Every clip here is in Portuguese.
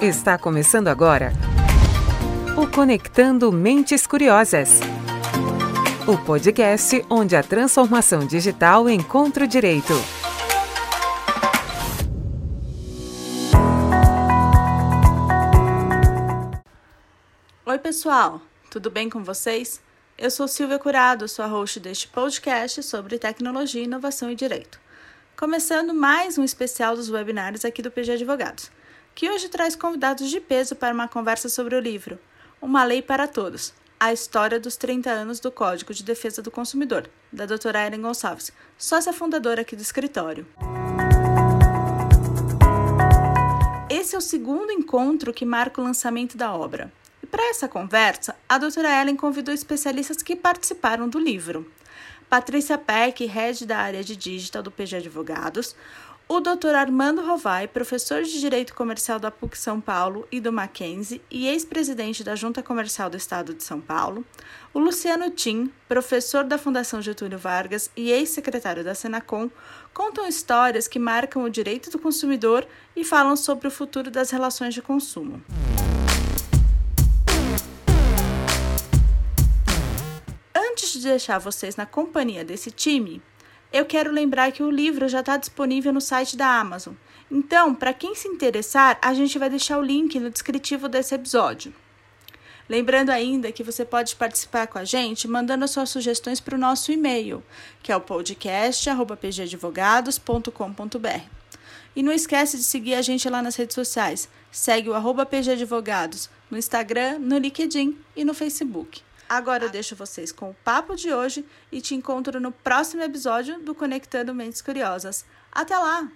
Está começando agora o Conectando Mentes Curiosas. O podcast onde a transformação digital encontra o direito. Oi, pessoal, tudo bem com vocês? Eu sou Silvia Curado, sua host deste podcast sobre tecnologia, inovação e direito. Começando mais um especial dos webinários aqui do PG Advogados que hoje traz convidados de peso para uma conversa sobre o livro Uma Lei para Todos A História dos 30 Anos do Código de Defesa do Consumidor, da doutora Ellen Gonçalves, sócia fundadora aqui do escritório. Esse é o segundo encontro que marca o lançamento da obra. E para essa conversa, a doutora Ellen convidou especialistas que participaram do livro. Patrícia Peck, head da área de digital do PG Advogados, o Dr. Armando Rovai, professor de Direito Comercial da PUC São Paulo e do Mackenzie e ex-presidente da Junta Comercial do Estado de São Paulo, o Luciano Tim, professor da Fundação Getúlio Vargas e ex-secretário da Senacom, contam histórias que marcam o direito do consumidor e falam sobre o futuro das relações de consumo. Antes de deixar vocês na companhia desse time, eu quero lembrar que o livro já está disponível no site da Amazon. Então, para quem se interessar, a gente vai deixar o link no descritivo desse episódio. Lembrando ainda que você pode participar com a gente mandando suas sugestões para o nosso e-mail, que é o podcast.pgadvogados.com.br. E não esquece de seguir a gente lá nas redes sociais. Segue o arroba pgadvogados no Instagram, no LinkedIn e no Facebook. Agora eu deixo vocês com o papo de hoje e te encontro no próximo episódio do Conectando Mentes Curiosas. Até lá!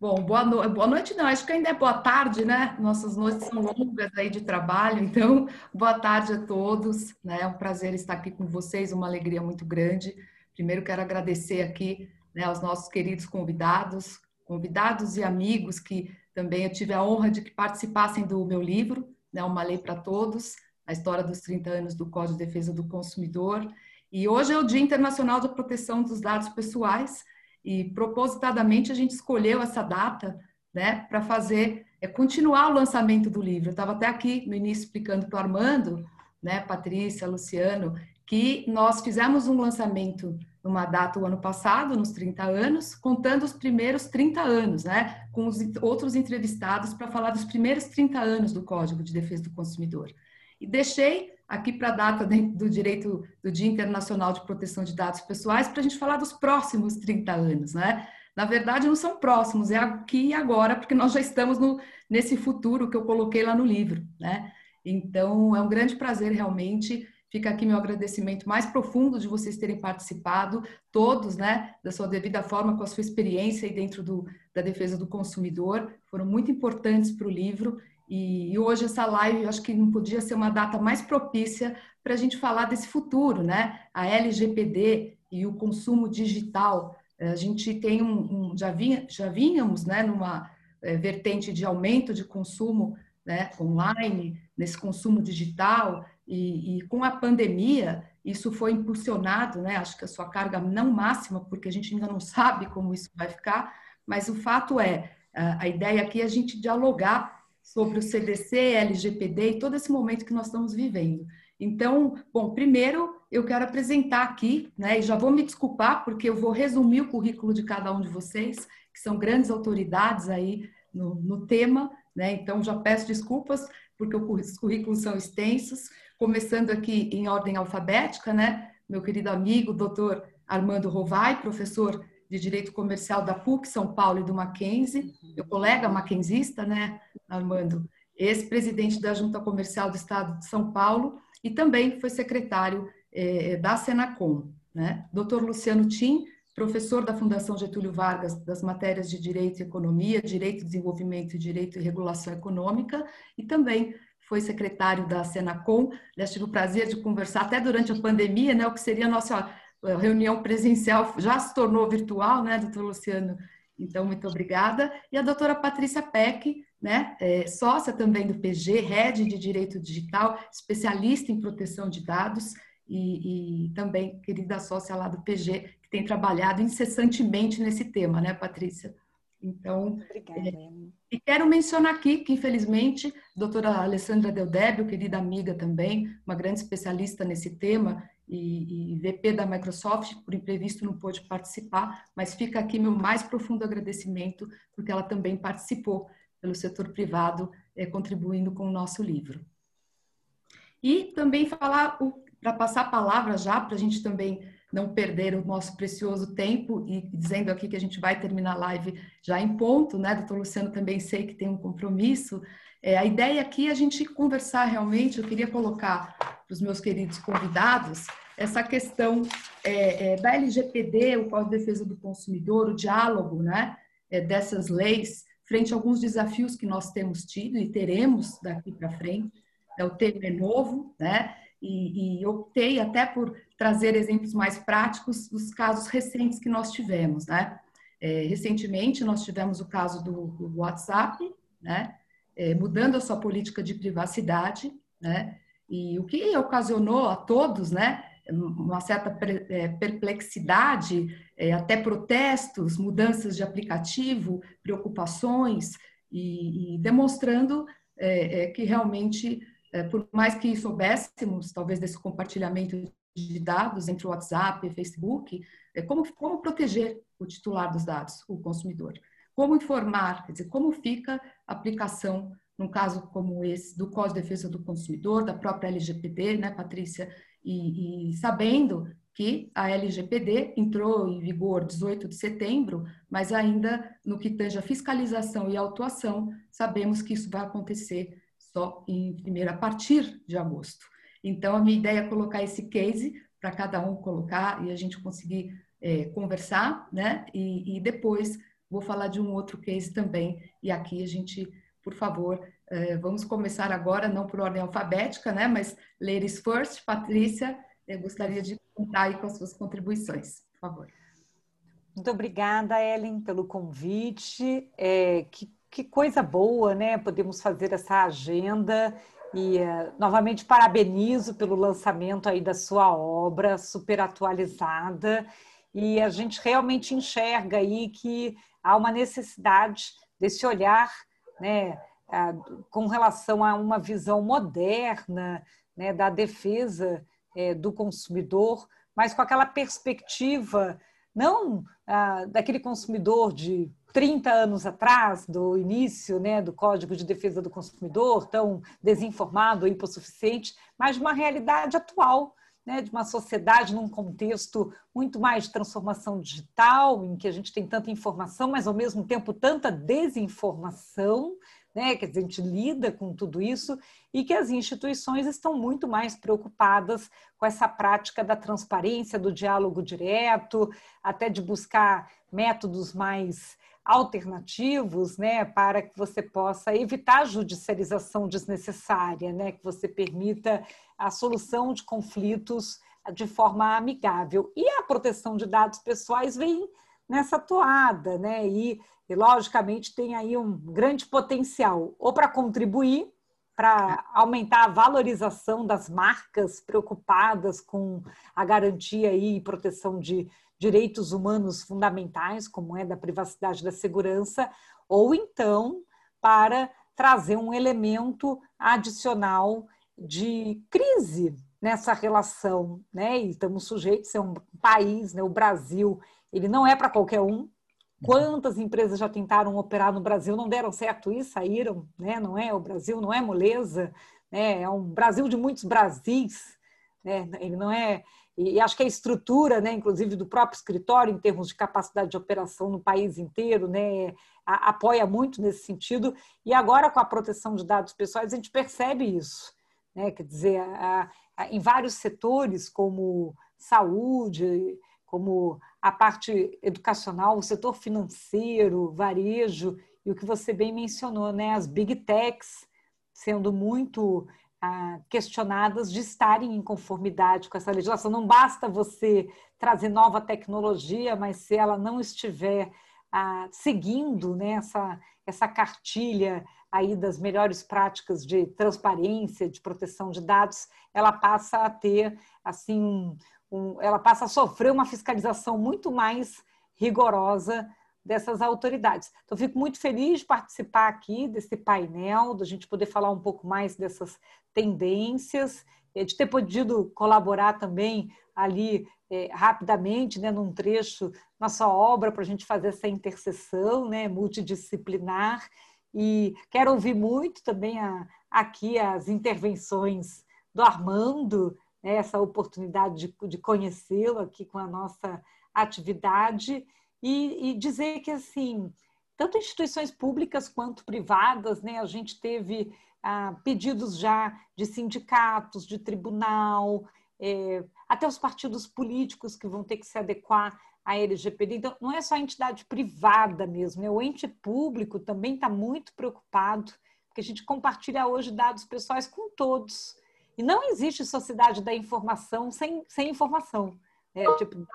Bom, boa, no... boa noite não, acho que ainda é boa tarde, né? Nossas noites são longas aí de trabalho, então boa tarde a todos, né? É um prazer estar aqui com vocês, uma alegria muito grande. Primeiro quero agradecer aqui né, aos nossos queridos convidados, convidados e amigos que também eu tive a honra de que participassem do meu livro, né, Uma Lei para Todos a história dos 30 anos do Código de Defesa do Consumidor. E hoje é o Dia Internacional da Proteção dos Dados Pessoais e propositadamente a gente escolheu essa data, né, para fazer é continuar o lançamento do livro. Eu estava até aqui no início explicando para o Armando, né, Patrícia, Luciano, que nós fizemos um lançamento numa data o ano passado, nos 30 anos, contando os primeiros 30 anos, né, com os outros entrevistados para falar dos primeiros 30 anos do Código de Defesa do Consumidor. E deixei aqui para a data do direito do Dia Internacional de Proteção de Dados Pessoais para a gente falar dos próximos 30 anos, né? Na verdade, não são próximos, é aqui e agora, porque nós já estamos no, nesse futuro que eu coloquei lá no livro, né? Então, é um grande prazer realmente. Fica aqui meu agradecimento mais profundo de vocês terem participado, todos, né, da sua devida forma, com a sua experiência aí dentro do, da defesa do consumidor. Foram muito importantes para o livro e, hoje essa live, acho que não podia ser uma data mais propícia para a gente falar desse futuro, né? A LGPD e o consumo digital. A gente tem um, um já, vinha, já vínhamos, né, numa é, vertente de aumento de consumo, né, online, nesse consumo digital e, e com a pandemia isso foi impulsionado, né? Acho que a sua carga não máxima, porque a gente ainda não sabe como isso vai ficar, mas o fato é a ideia aqui é a gente dialogar sobre o CDC, LGPD e todo esse momento que nós estamos vivendo. Então, bom, primeiro eu quero apresentar aqui, né, e já vou me desculpar porque eu vou resumir o currículo de cada um de vocês, que são grandes autoridades aí no, no tema, né, então já peço desculpas porque os currículos são extensos, começando aqui em ordem alfabética, né, meu querido amigo, doutor Armando Rovai, professor de Direito Comercial da PUC São Paulo e do Mackenzie, meu colega mackenzista, né, Armando, ex-presidente da Junta Comercial do Estado de São Paulo e também foi secretário eh, da Senacom, né? Dr. Luciano Tim, professor da Fundação Getúlio Vargas das matérias de Direito e Economia, Direito e Desenvolvimento e Direito e Regulação Econômica e também foi secretário da Senacom. Eu tive o prazer de conversar até durante a pandemia, né, o que seria nossa reunião presencial já se tornou virtual, né, doutor Luciano? Então, muito obrigada. E a doutora Patrícia Peck, né, é, sócia também do PG, head de Direito Digital, especialista em proteção de dados e, e também querida sócia lá do PG, que tem trabalhado incessantemente nesse tema, né, Patrícia? Então, Obrigada. É, e quero mencionar aqui que, infelizmente, a doutora Alessandra Deldébio, querida amiga também, uma grande especialista nesse tema, e, e, VP da Microsoft, por imprevisto não pôde participar, mas fica aqui meu mais profundo agradecimento, porque ela também participou pelo setor privado, é, contribuindo com o nosso livro. E também falar, para passar a palavra já, para a gente também não perder o nosso precioso tempo e dizendo aqui que a gente vai terminar a live já em ponto, né? Doutor Luciano também sei que tem um compromisso. É, a ideia aqui é a gente conversar realmente, eu queria colocar para os meus queridos convidados essa questão é, é, da LGPD, o Código de Defesa do Consumidor, o diálogo né, é, dessas leis frente a alguns desafios que nós temos tido e teremos daqui para frente. É, o tema é novo, né? E, e, optei até por trazer exemplos mais práticos dos casos recentes que nós tivemos, né? É, recentemente nós tivemos o caso do, do WhatsApp, né? É, mudando a sua política de privacidade, né? E o que ocasionou a todos, né? Uma certa é, perplexidade, é, até protestos, mudanças de aplicativo, preocupações, e, demonstrando é, que realmente por mais que soubéssemos, talvez, desse compartilhamento de dados entre o WhatsApp e Facebook, é, como, como proteger o titular dos dados, o consumidor? Como informar, quer dizer, como fica a aplicação, num caso como esse, do Código de Defesa do Consumidor, da própria LGPD, né, Patrícia? E, e sabendo que a LGPD entrou em vigor 18 de setembro, mas ainda no que tange a fiscalização e autuação, sabemos que isso vai acontecer só em primeiro, a partir de agosto. Então, a minha ideia é colocar esse case para cada um colocar e a gente conseguir é, conversar, né? E, e, depois vou falar de um outro case também. E aqui a gente, por favor, é, vamos começar agora, não por ordem alfabética, né? Mas ladies first, Patrícia, eu gostaria de contar aí com as suas contribuições, por favor. Muito obrigada, Ellen, pelo convite. É, que que coisa boa, né? Podemos fazer essa agenda e uh, novamente parabenizo pelo lançamento aí da sua obra super atualizada e a gente realmente enxerga aí que há uma necessidade desse olhar, né, uh, com relação a uma visão moderna, né, da defesa uh, do consumidor, mas com aquela perspectiva não ah, daquele consumidor de 30 anos atrás, do início né, do Código de Defesa do Consumidor, tão desinformado e hipossuficiente, mas de uma realidade atual, né, de uma sociedade num contexto muito mais de transformação digital, em que a gente tem tanta informação, mas ao mesmo tempo tanta desinformação, né, que a gente lida com tudo isso e que as instituições estão muito mais preocupadas com essa prática da transparência, do diálogo direto, até de buscar métodos mais alternativos, né, para que você possa evitar a judicialização desnecessária, né, que você permita a solução de conflitos de forma amigável. E a proteção de dados pessoais vem nessa toada, né? E, e logicamente tem aí um grande potencial ou para contribuir para aumentar a valorização das marcas preocupadas com a garantia e proteção de direitos humanos fundamentais, como é da privacidade e da segurança, ou então para trazer um elemento adicional de crise nessa relação, né? E estamos sujeitos a um país, né? O Brasil ele não é para qualquer um. Quantas empresas já tentaram operar no Brasil, não deram certo e saíram, né? Não é o Brasil, não é moleza, né? É um Brasil de muitos Brasis, né? Ele não é e acho que a estrutura, né, inclusive do próprio escritório, em termos de capacidade de operação no país inteiro, né, apoia muito nesse sentido. E agora, com a proteção de dados pessoais, a gente percebe isso. Né? Quer dizer, a, a, em vários setores, como saúde, como a parte educacional, o setor financeiro, varejo, e o que você bem mencionou, né? as big techs sendo muito ah, questionadas de estarem em conformidade com essa legislação. Não basta você trazer nova tecnologia, mas se ela não estiver ah, seguindo né, essa, essa cartilha aí das melhores práticas de transparência, de proteção de dados, ela passa a ter assim um, um, ela passa a sofrer uma fiscalização muito mais rigorosa dessas autoridades. Então, fico muito feliz de participar aqui desse painel, da gente poder falar um pouco mais dessas tendências, eh, de ter podido colaborar também ali é, rapidamente, né, num trecho na sua obra, para a gente fazer essa interseção né, multidisciplinar. E quero ouvir muito também a, aqui as intervenções do Armando, né, essa oportunidade de, de conhecê-lo aqui com a nossa atividade e, e, dizer que assim tanto instituições públicas quanto privadas, né, a gente teve ah, pedidos já de sindicatos, de tribunal, é, até os partidos políticos que vão ter que se adequar à LGPD. Então, não é só a entidade privada mesmo, né? o ente público também está muito preocupado, porque a gente compartilha hoje dados pessoais com todos. E não existe sociedade da informação sem, sem informação. Né? Tipo,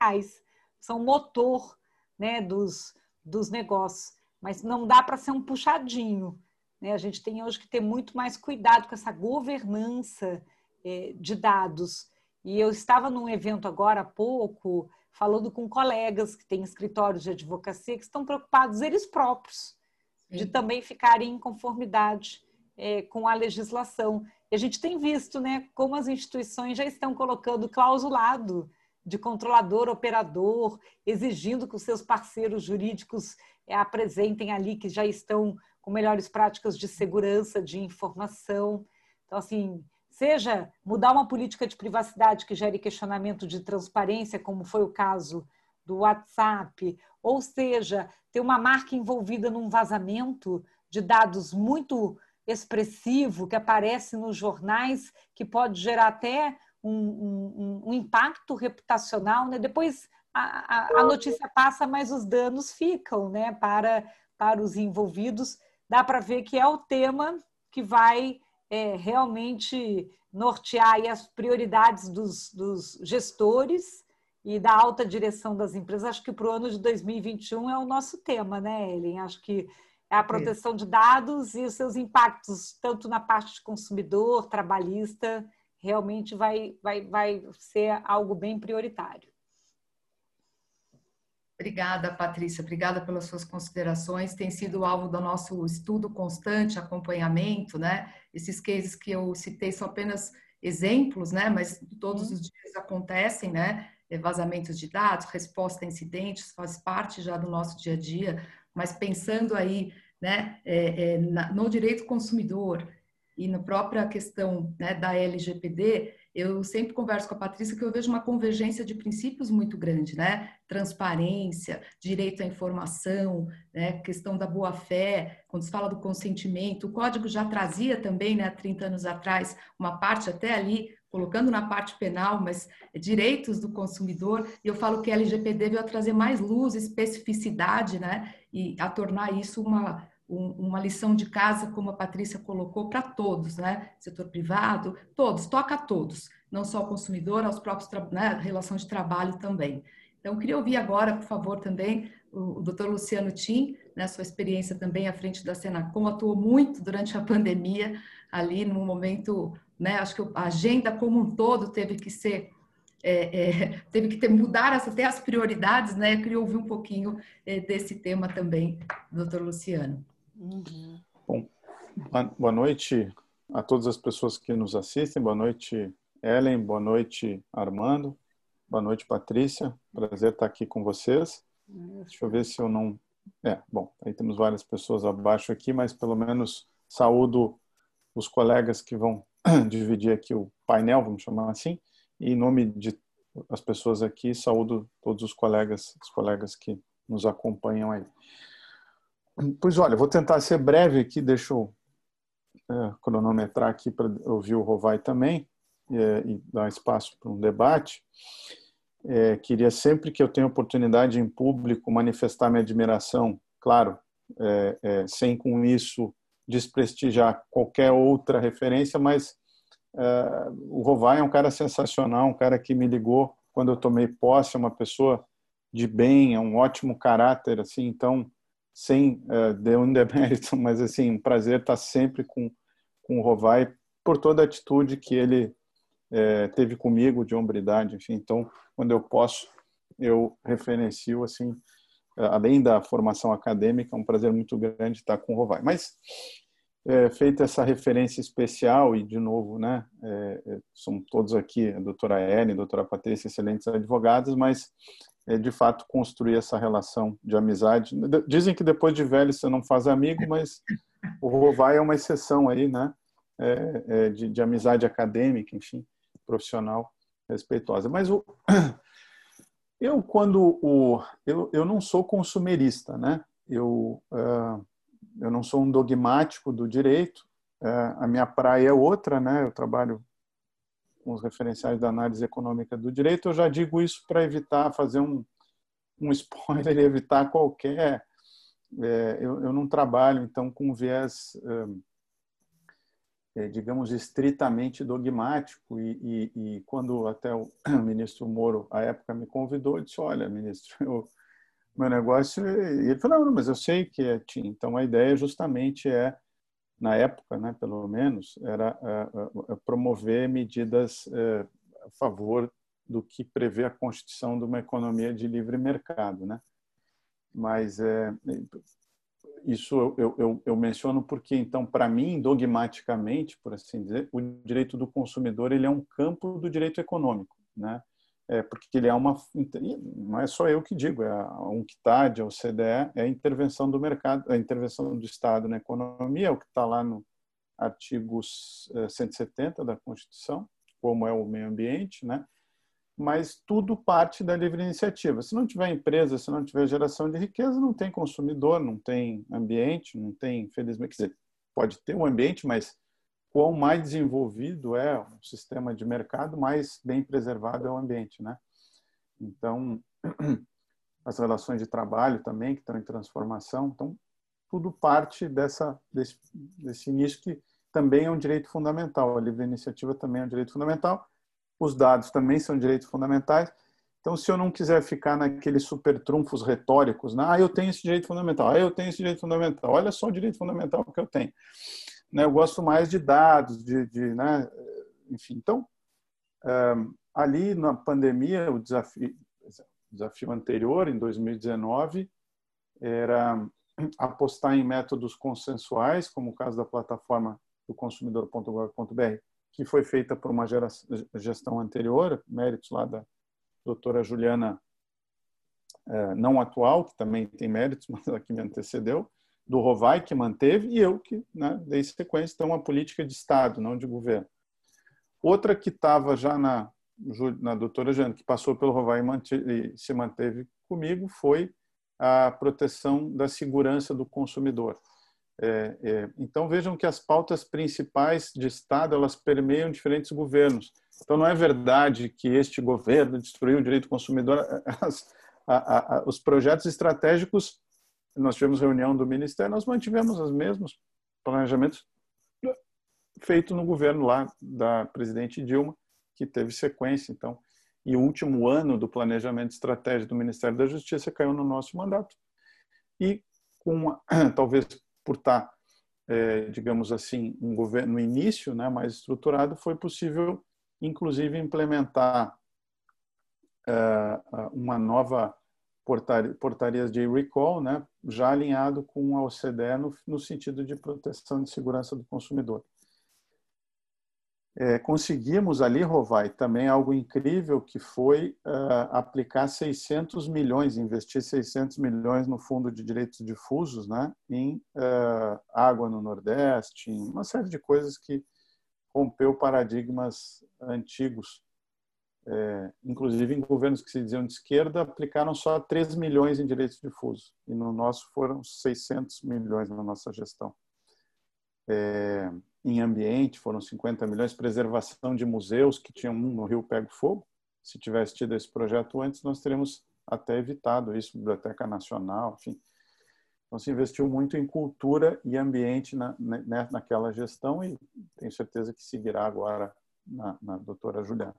dados são motor né, dos, dos negócios, mas não dá para ser um puxadinho. Né? A gente tem hoje que ter muito mais cuidado com essa governança é, de dados. E eu estava num evento agora há pouco, falando com colegas que têm escritórios de advocacia que estão preocupados eles próprios Sim. de também ficarem em conformidade é, com a legislação. E a gente tem visto né, como as instituições já estão colocando clausulado de controlador, operador, exigindo que os seus parceiros jurídicos é, apresentem ali que já estão com melhores práticas de segurança, de informação. Então, assim, seja mudar uma política de privacidade que gere questionamento de transparência, como foi o caso do WhatsApp, ou seja, ter uma marca envolvida num vazamento de dados muito expressivo que aparece nos jornais, que pode gerar até um, um, um impacto reputacional, né? Depois a, a, a, notícia passa, mas os danos ficam, né? Para, para os envolvidos, dá para ver que é o tema que vai é, realmente nortear as prioridades dos, dos gestores e da alta direção das empresas. Acho que para o ano de 2021 é o nosso tema, né, Ellen? Acho que a proteção de dados e os seus impactos, tanto na parte de consumidor, trabalhista, realmente vai, vai, vai ser algo bem prioritário. Obrigada, Patrícia. Obrigada pelas suas considerações. Tem sido alvo do nosso estudo constante, acompanhamento, né? Esses cases que eu citei são apenas exemplos, né? Mas todos os dias acontecem, né? Vazamentos de dados, resposta a incidentes, faz parte já do nosso dia a dia. Mas pensando aí, né? É, é, no direito consumidor e na própria questão né, da LGPD, eu sempre converso com a Patrícia que eu vejo uma convergência de princípios muito grande, né? Transparência, direito à informação, né? questão da boa-fé, quando se fala do consentimento, o código já trazia também, né, há 30 anos atrás, uma parte até ali, colocando na parte penal, mas direitos do consumidor, e eu falo que a LGPD veio a trazer mais luz, especificidade, né? E a tornar isso uma uma lição de casa, como a Patrícia colocou, para todos, né? Setor privado, todos, toca a todos, não só ao consumidor, aos próprios, né, relação de trabalho também. Então, queria ouvir agora, por favor, também o, o Dr. Luciano Tim, né, sua experiência também à frente da Senacom, atuou muito durante a pandemia, ali no momento, né, acho que a agenda como um todo teve que ser é, é, teve que ter, mudar até as prioridades, né? Eu queria ouvir um pouquinho é, desse tema também, doutor Luciano. Uhum. Bom, boa noite a todas as pessoas que nos assistem. Boa noite, Ellen. Boa noite, Armando. Boa noite, Patrícia. Prazer estar aqui com vocês. Deixa eu ver se eu não. É, bom, aí temos várias pessoas abaixo aqui, mas pelo menos saúdo os colegas que vão dividir aqui o painel, vamos chamar assim. E em nome de as pessoas aqui, saúdo todos os colegas, os colegas que nos acompanham aí. Pois olha, vou tentar ser breve aqui, deixa eu é, cronometrar aqui para ouvir o Rovai também é, e dar espaço para um debate. É, queria sempre que eu tenha oportunidade em público manifestar minha admiração, claro, é, é, sem com isso desprestigiar qualquer outra referência, mas é, o Rovai é um cara sensacional, um cara que me ligou quando eu tomei posse, é uma pessoa de bem, é um ótimo caráter, assim, então sem uh, de um demérito, mas assim, um prazer estar sempre com, com o Rovai por toda a atitude que ele é, teve comigo de hombridade, enfim. Então, quando eu posso, eu referencio assim além da formação acadêmica, é um prazer muito grande estar com o Rovai. Mas, é, feita essa referência especial, e de novo, né, é, é são todos aqui, a doutora Ellen, a doutora Patrícia, excelentes advogados, mas é, de fato construir essa relação de amizade. Dizem que depois de velho você não faz amigo, mas o Rovai é uma exceção aí, né, é, é, de, de amizade acadêmica, enfim, profissional respeitosa. Mas o eu, quando o. Eu, eu não sou consumerista, né? Eu, uh, eu não sou um dogmático do direito, uh, a minha praia é outra, né? Eu trabalho com os referenciais da análise econômica do direito. Eu já digo isso para evitar fazer um, um spoiler e evitar qualquer. É, eu, eu não trabalho, então, com viés. Digamos, estritamente dogmático. E, e, e, quando até o ministro Moro, à época, me convidou, eu disse: Olha, ministro, eu, meu negócio. E ele falou: Não, mas eu sei que é TIM. Então a ideia justamente é, na época, né, pelo menos, era é, é, promover medidas é, a favor do que prevê a constituição de uma economia de livre mercado, né? Mas é, isso eu, eu, eu, menciono porque, então, para mim, dogmaticamente, por assim dizer, o direito do consumidor ele é um campo do direito econômico, né? É porque ele é uma não é só eu que digo, é a UNCTAD, a OCDE, é a intervenção do mercado, a intervenção do Estado na economia, é o que está lá no artigo 170 da Constituição, como é o meio ambiente, né? Mas tudo parte da livre iniciativa. Se não tiver empresa, se não tiver geração de riqueza, não tem consumidor, não tem ambiente, não tem, infelizmente, quer dizer, pode ter um ambiente, mas quão mais desenvolvido é o sistema de mercado, mais bem preservado é o ambiente, né? Então, as relações de trabalho também que estão em transformação, então tudo parte dessa desse, desse início que também é um direito fundamental. A livre iniciativa também é um direito fundamental os dados também são direitos fundamentais. Então, se eu não quiser ficar naqueles super trunfos retóricos, né? ah, eu tenho esse direito fundamental, ah, eu tenho esse direito fundamental, olha só o direito fundamental que eu tenho. Né? Eu gosto mais de dados, de, de né? enfim. Então, ali na pandemia, o desafio, desafio anterior, em 2019, era apostar em métodos consensuais, como o caso da plataforma do consumidor.gov.br, que foi feita por uma gestão anterior, méritos lá da doutora Juliana, é, não atual, que também tem méritos, mas a que me antecedeu, do Rovai, que manteve, e eu que né, dei sequência. Então, uma política de Estado, não de governo. Outra que estava já na, na doutora Jana, que passou pelo Rovai e, e se manteve comigo, foi a proteção da segurança do consumidor. É, é, então vejam que as pautas principais de Estado elas permeiam diferentes governos. Então não é verdade que este governo destruiu o direito do consumidor. As, a, a, os projetos estratégicos, nós tivemos reunião do Ministério, nós mantivemos os mesmos planejamentos feitos no governo lá da presidente Dilma, que teve sequência. Então, e o último ano do planejamento estratégico do Ministério da Justiça caiu no nosso mandato. E com talvez por estar, é, digamos assim, um governo no início, né, mais estruturado, foi possível, inclusive, implementar é, uma nova portaria, de recall, né, já alinhado com a OCDE no, no sentido de proteção de segurança do consumidor é, conseguimos ali, Rovai, também algo incrível que foi uh, aplicar 600 milhões, investir 600 milhões no Fundo de Direitos Difusos, né, em uh, água no Nordeste, em uma série de coisas que rompeu paradigmas antigos. É, inclusive em governos que se diziam de esquerda, aplicaram só 3 milhões em direitos difusos, e no nosso foram 600 milhões na nossa gestão. É, em ambiente, foram 50 milhões, preservação de museus, que tinham um no Rio Pego Fogo. Se tivesse tido esse projeto antes, nós teríamos até evitado isso, Biblioteca Nacional, enfim. Então, se investiu muito em cultura e ambiente na, na, né, naquela gestão e tenho certeza que seguirá agora na, na doutora Juliana.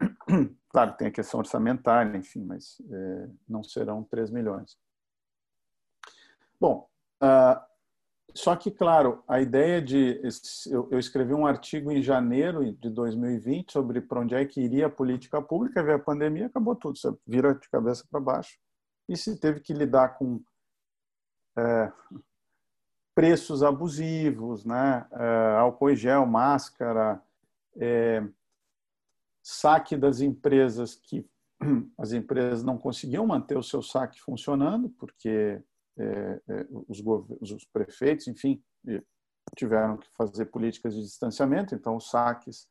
Claro, tem a questão orçamentária, enfim, mas é, não serão 3 milhões. Bom, uh, só que, claro, a ideia de. Eu, escrevi um artigo em janeiro de 2020 sobre para onde é que iria a política pública, veio a pandemia, acabou tudo. Você vira de cabeça para baixo. e se teve que lidar com é, preços abusivos, né? É, álcool e gel, máscara, é, saque das empresas que as empresas não conseguiam manter o seu saque funcionando porque é, é, os, os prefeitos, enfim, tiveram que fazer políticas de distanciamento, então os saques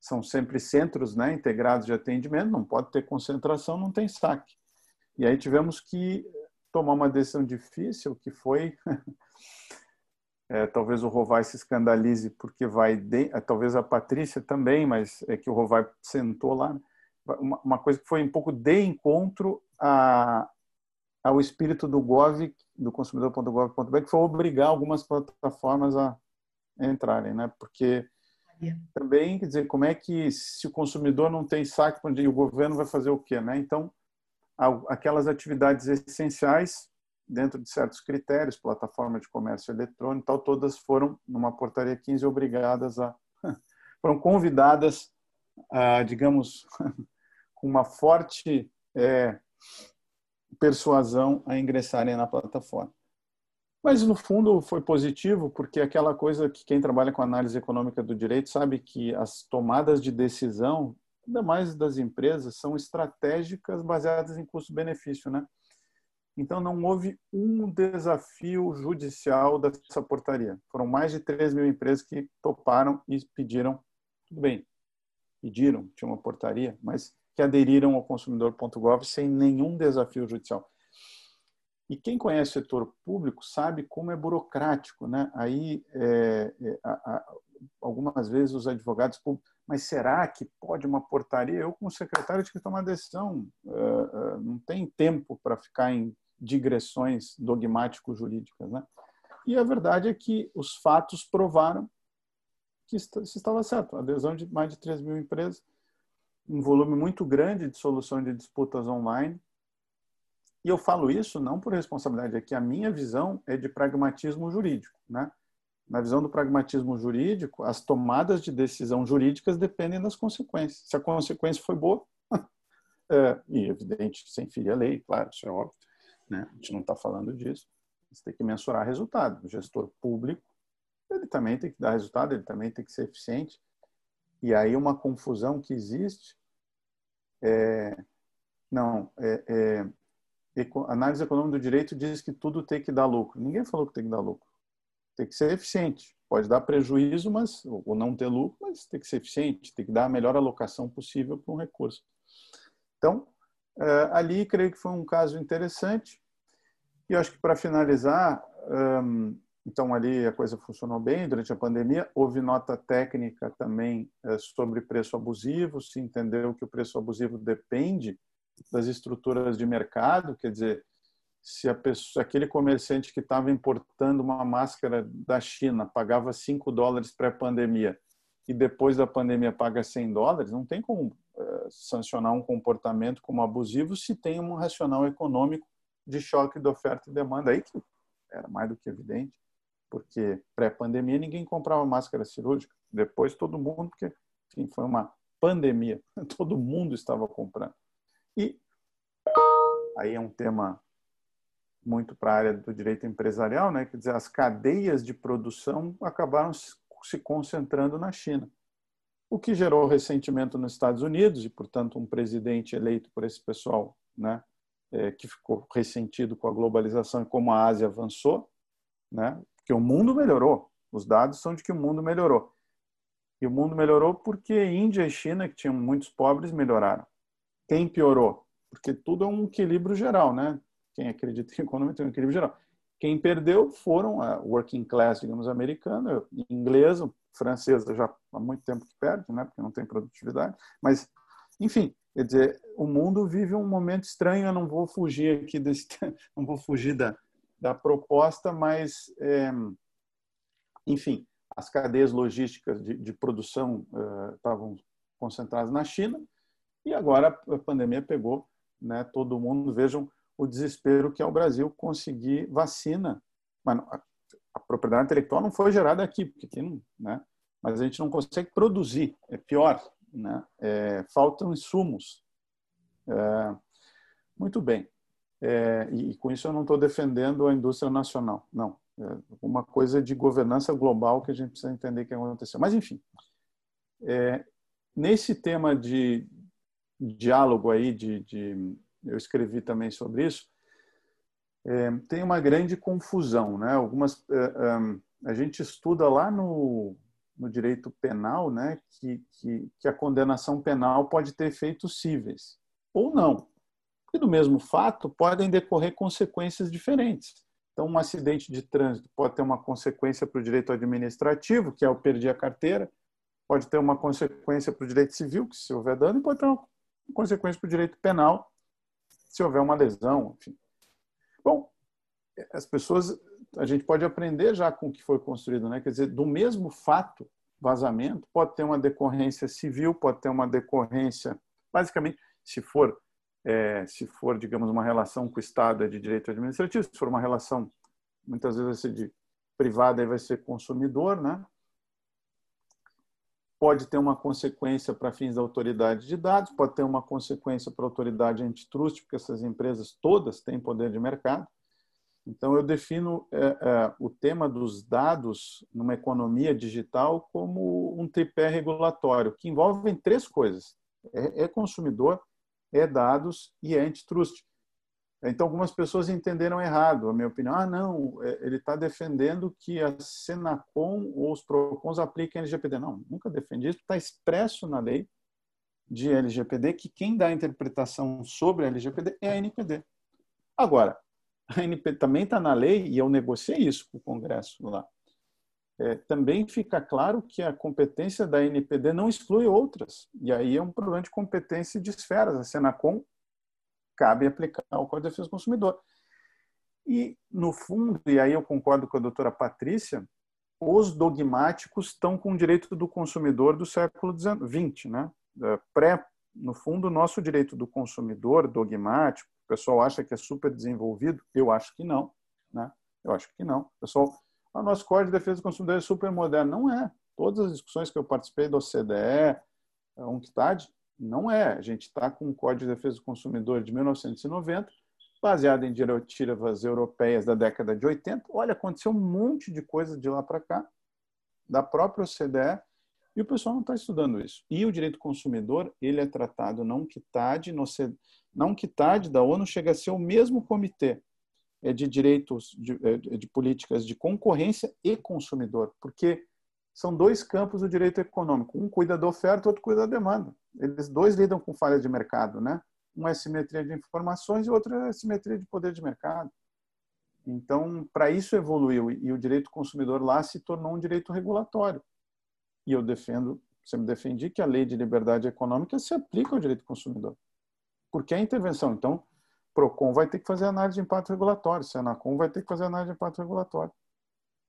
são sempre centros né, integrados de atendimento, não pode ter concentração, não tem saque. E aí tivemos que tomar uma decisão difícil, que foi É, talvez o Rovai se escandalize porque vai, de, é, talvez a Patrícia também, mas é que o Rovai sentou lá. Né? Uma, uma, coisa que foi um pouco de encontro a, ao espírito do Gov, do consumidor.gov.br, que foi obrigar algumas plataformas a entrarem, né? Porque também, quer dizer, como é que se o consumidor não tem saque, o governo vai fazer o quê, né? Então, aquelas atividades essenciais dentro de certos critérios, plataforma de comércio eletrônico, tal, todas foram numa portaria 15 obrigadas a foram convidadas a, digamos, com uma forte é, persuasão a ingressarem na plataforma. Mas no fundo foi positivo, porque aquela coisa que quem trabalha com análise econômica do direito sabe que as tomadas de decisão, ainda mais das empresas, são estratégicas baseadas em custo-benefício, né? Então, não houve um desafio judicial dessa portaria. Foram mais de 3 mil empresas que toparam e pediram, tudo bem, pediram, tinha uma portaria, mas que aderiram ao consumidor.gov sem nenhum desafio judicial. E quem conhece o setor público sabe como é burocrático, né? Aí, é, é, a, algumas vezes os advogados, mas será que pode uma portaria? Eu, como secretário, tive que tomar decisão. Uh, uh, não tem tempo para ficar em digressões dogmático-jurídicas. Né? E a verdade é que os fatos provaram que isso estava certo. A adesão de mais de 3 mil empresas, um volume muito grande de solução de disputas online. E eu falo isso não por responsabilidade, é que a minha visão é de pragmatismo jurídico. Né? Na visão do pragmatismo jurídico, as tomadas de decisão jurídicas dependem das consequências. Se a consequência foi boa, é, e evidente, sem ferir a lei, claro, isso é óbvio. Né? A gente não está falando disso. Você tem que mensurar resultado. O gestor público, ele também tem que dar resultado, ele também tem que ser eficiente. E aí uma confusão que existe é, não, é, é, análise econômica do direito diz que tudo tem que dar lucro. Ninguém falou que tem que dar lucro. Tem que ser eficiente. Pode dar prejuízo, mas ou não ter lucro, mas tem que ser eficiente. Tem que dar a melhor alocação possível para um recurso. Então, Uh, ali, creio que foi um caso interessante. E acho que, para finalizar, então ali a coisa funcionou bem durante a pandemia. Houve nota técnica também uh, sobre preço abusivo. Se entendeu que o preço abusivo depende das estruturas de mercado, quer dizer, se pessoa, aquele comerciante que estava importando uma máscara da China pagava 5 dólares pré-pandemia e depois da pandemia paga 100 dólares, não tem como eh, sancionar um comportamento como abusivo se tem um racional econômico de choque de oferta e demanda. Aí que era mais do que evidente, porque pré-pandemia ninguém comprava máscara cirúrgica. Depois todo mundo, porque enfim, foi uma pandemia, todo mundo estava comprando. E aí é um tema muito para a área do direito empresarial, né? Quer dizer, as cadeias de produção acabaram se concentrando na China o que gerou ressentimento nos Estados Unidos e, portanto, um presidente eleito por esse pessoal, né, é, que ficou ressentido com a globalização e como a Ásia avançou, né, que o mundo melhorou. Os dados são de que o mundo melhorou. E o mundo melhorou porque Índia e China, que tinham muitos pobres, melhoraram. Quem piorou? Porque tudo é um equilíbrio geral, né? Quem acredita em economia tem um equilíbrio geral. Quem perdeu foram a working class, digamos, americana, inglesa, francesa já há muito tempo que perde, né, porque não tem produtividade. Mas, enfim, quer dizer, o mundo vive um momento estranho. Eu não vou fugir aqui desse, não vou fugir da, da proposta, mas, é, enfim, as cadeias logísticas de, de produção uh, estavam concentradas na China e agora a pandemia pegou, né? Todo mundo vejam o desespero que é o Brasil conseguir vacina. Mas a propriedade intelectual não foi gerada aqui, porque aqui não, né? mas a gente não consegue produzir, é pior, né? É, faltam insumos. É, muito bem. É, e, com isso eu não estou defendendo a indústria nacional, não. É uma coisa de governança global que a gente precisa entender que aconteceu. Mas, enfim, é, nesse tema de diálogo aí, de, de, eu escrevi também sobre isso, é, tem uma grande confusão, né? Algumas é, é, a gente estuda lá no, no direito penal, né, que, que, que a condenação penal pode ter efeitos cíveis ou não. E do mesmo fato podem decorrer consequências diferentes. Então, um acidente de trânsito pode ter uma consequência para o direito administrativo, que é o perder a carteira, pode ter uma consequência para o direito civil, que se houver dano, e pode ter uma consequência para o direito penal, se houver uma lesão, enfim. Bom, as pessoas, a gente pode aprender já com o que foi construído, né? Quer dizer, do mesmo fato, vazamento, pode ter uma decorrência civil, pode ter uma decorrência, basicamente, se for é, se for, digamos, uma relação com o Estado é de direito administrativo, se for uma relação, muitas vezes vai ser de privada e vai ser consumidor, né? Pode ter uma consequência para fins da autoridade de dados, pode ter uma consequência para a autoridade antitrust, porque essas empresas todas têm poder de mercado. Então, eu defino é, é, o tema dos dados numa economia digital como um tripé regulatório, que envolve três coisas: é, é consumidor, é dados e é antitrust. Então, algumas pessoas entenderam errado, a minha opinião. Ah, não, é, ele está defendendo que a Senacom ou os PROCONs apliquem LGPD. Não, nunca defendi isso. Está expresso na lei de LGPD que quem dá a interpretação sobre a LGPD é a NPD. Agora, a NPD também está na lei, e eu negociei isso com o Congresso lá é, também fica claro que a competência da NPD não exclui outras. E aí é um problema de competência de esferas. A Senacom cabe aplicar o Código de Defesa do Consumidor. E, no fundo, e aí eu concordo com a doutora Patrícia, os dogmáticos estão com o direito do consumidor do século XX. Né? É, pré, no fundo, o nosso direito do consumidor dogmático, o pessoal acha que é super desenvolvido, eu acho que não. Né? Eu acho que não. O pessoal o nosso Código de Defesa do Consumidor é super moderno. Não é. Todas as discussões que eu participei do OCDE, UNCTAD, não é. A gente está com o Código de Defesa do Consumidor de 1990, baseado em diretivas europeias da década de 80. Olha, aconteceu um monte de coisa de lá para cá, da própria OCDE, e o pessoal não está estudando isso. E o direito do consumidor, ele é tratado na UNCTAD, no na UNCTAD da ONU chega a ser o mesmo comitê é de direitos, de, é, de políticas de concorrência e consumidor, porque são dois campos do direito econômico. Um cuida da oferta, outro cuida da demanda. Eles dois lidam com falhas de mercado, né? Um é simetria de informações e outro é simetria de poder de mercado. Então, para isso evoluiu e o direito consumidor lá se tornou um direito regulatório. E eu defendo, sempre defendi que a lei de liberdade econômica se aplica ao direito consumidor. Porque a intervenção, então, PROCON vai ter que fazer análise de impacto regulatório, Senacom vai ter que fazer análise de impacto regulatório.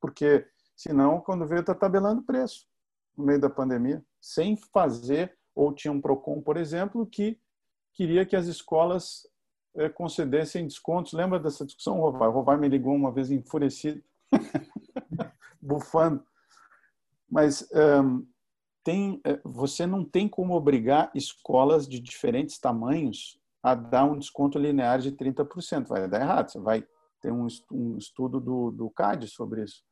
Porque, senão, quando veio, está tabelando preço no meio da pandemia, sem fazer, ou tinha um PROCON, por exemplo, que queria que as escolas é, concedessem descontos. Lembra dessa discussão, Rovai? O Rovai me ligou uma vez enfurecido, bufando. Mas um, tem, eh, você não tem como obrigar escolas de diferentes tamanhos a dar um desconto linear de 30%. Vai dar errado. Você vai ter um, estudo do, do CAD sobre isso.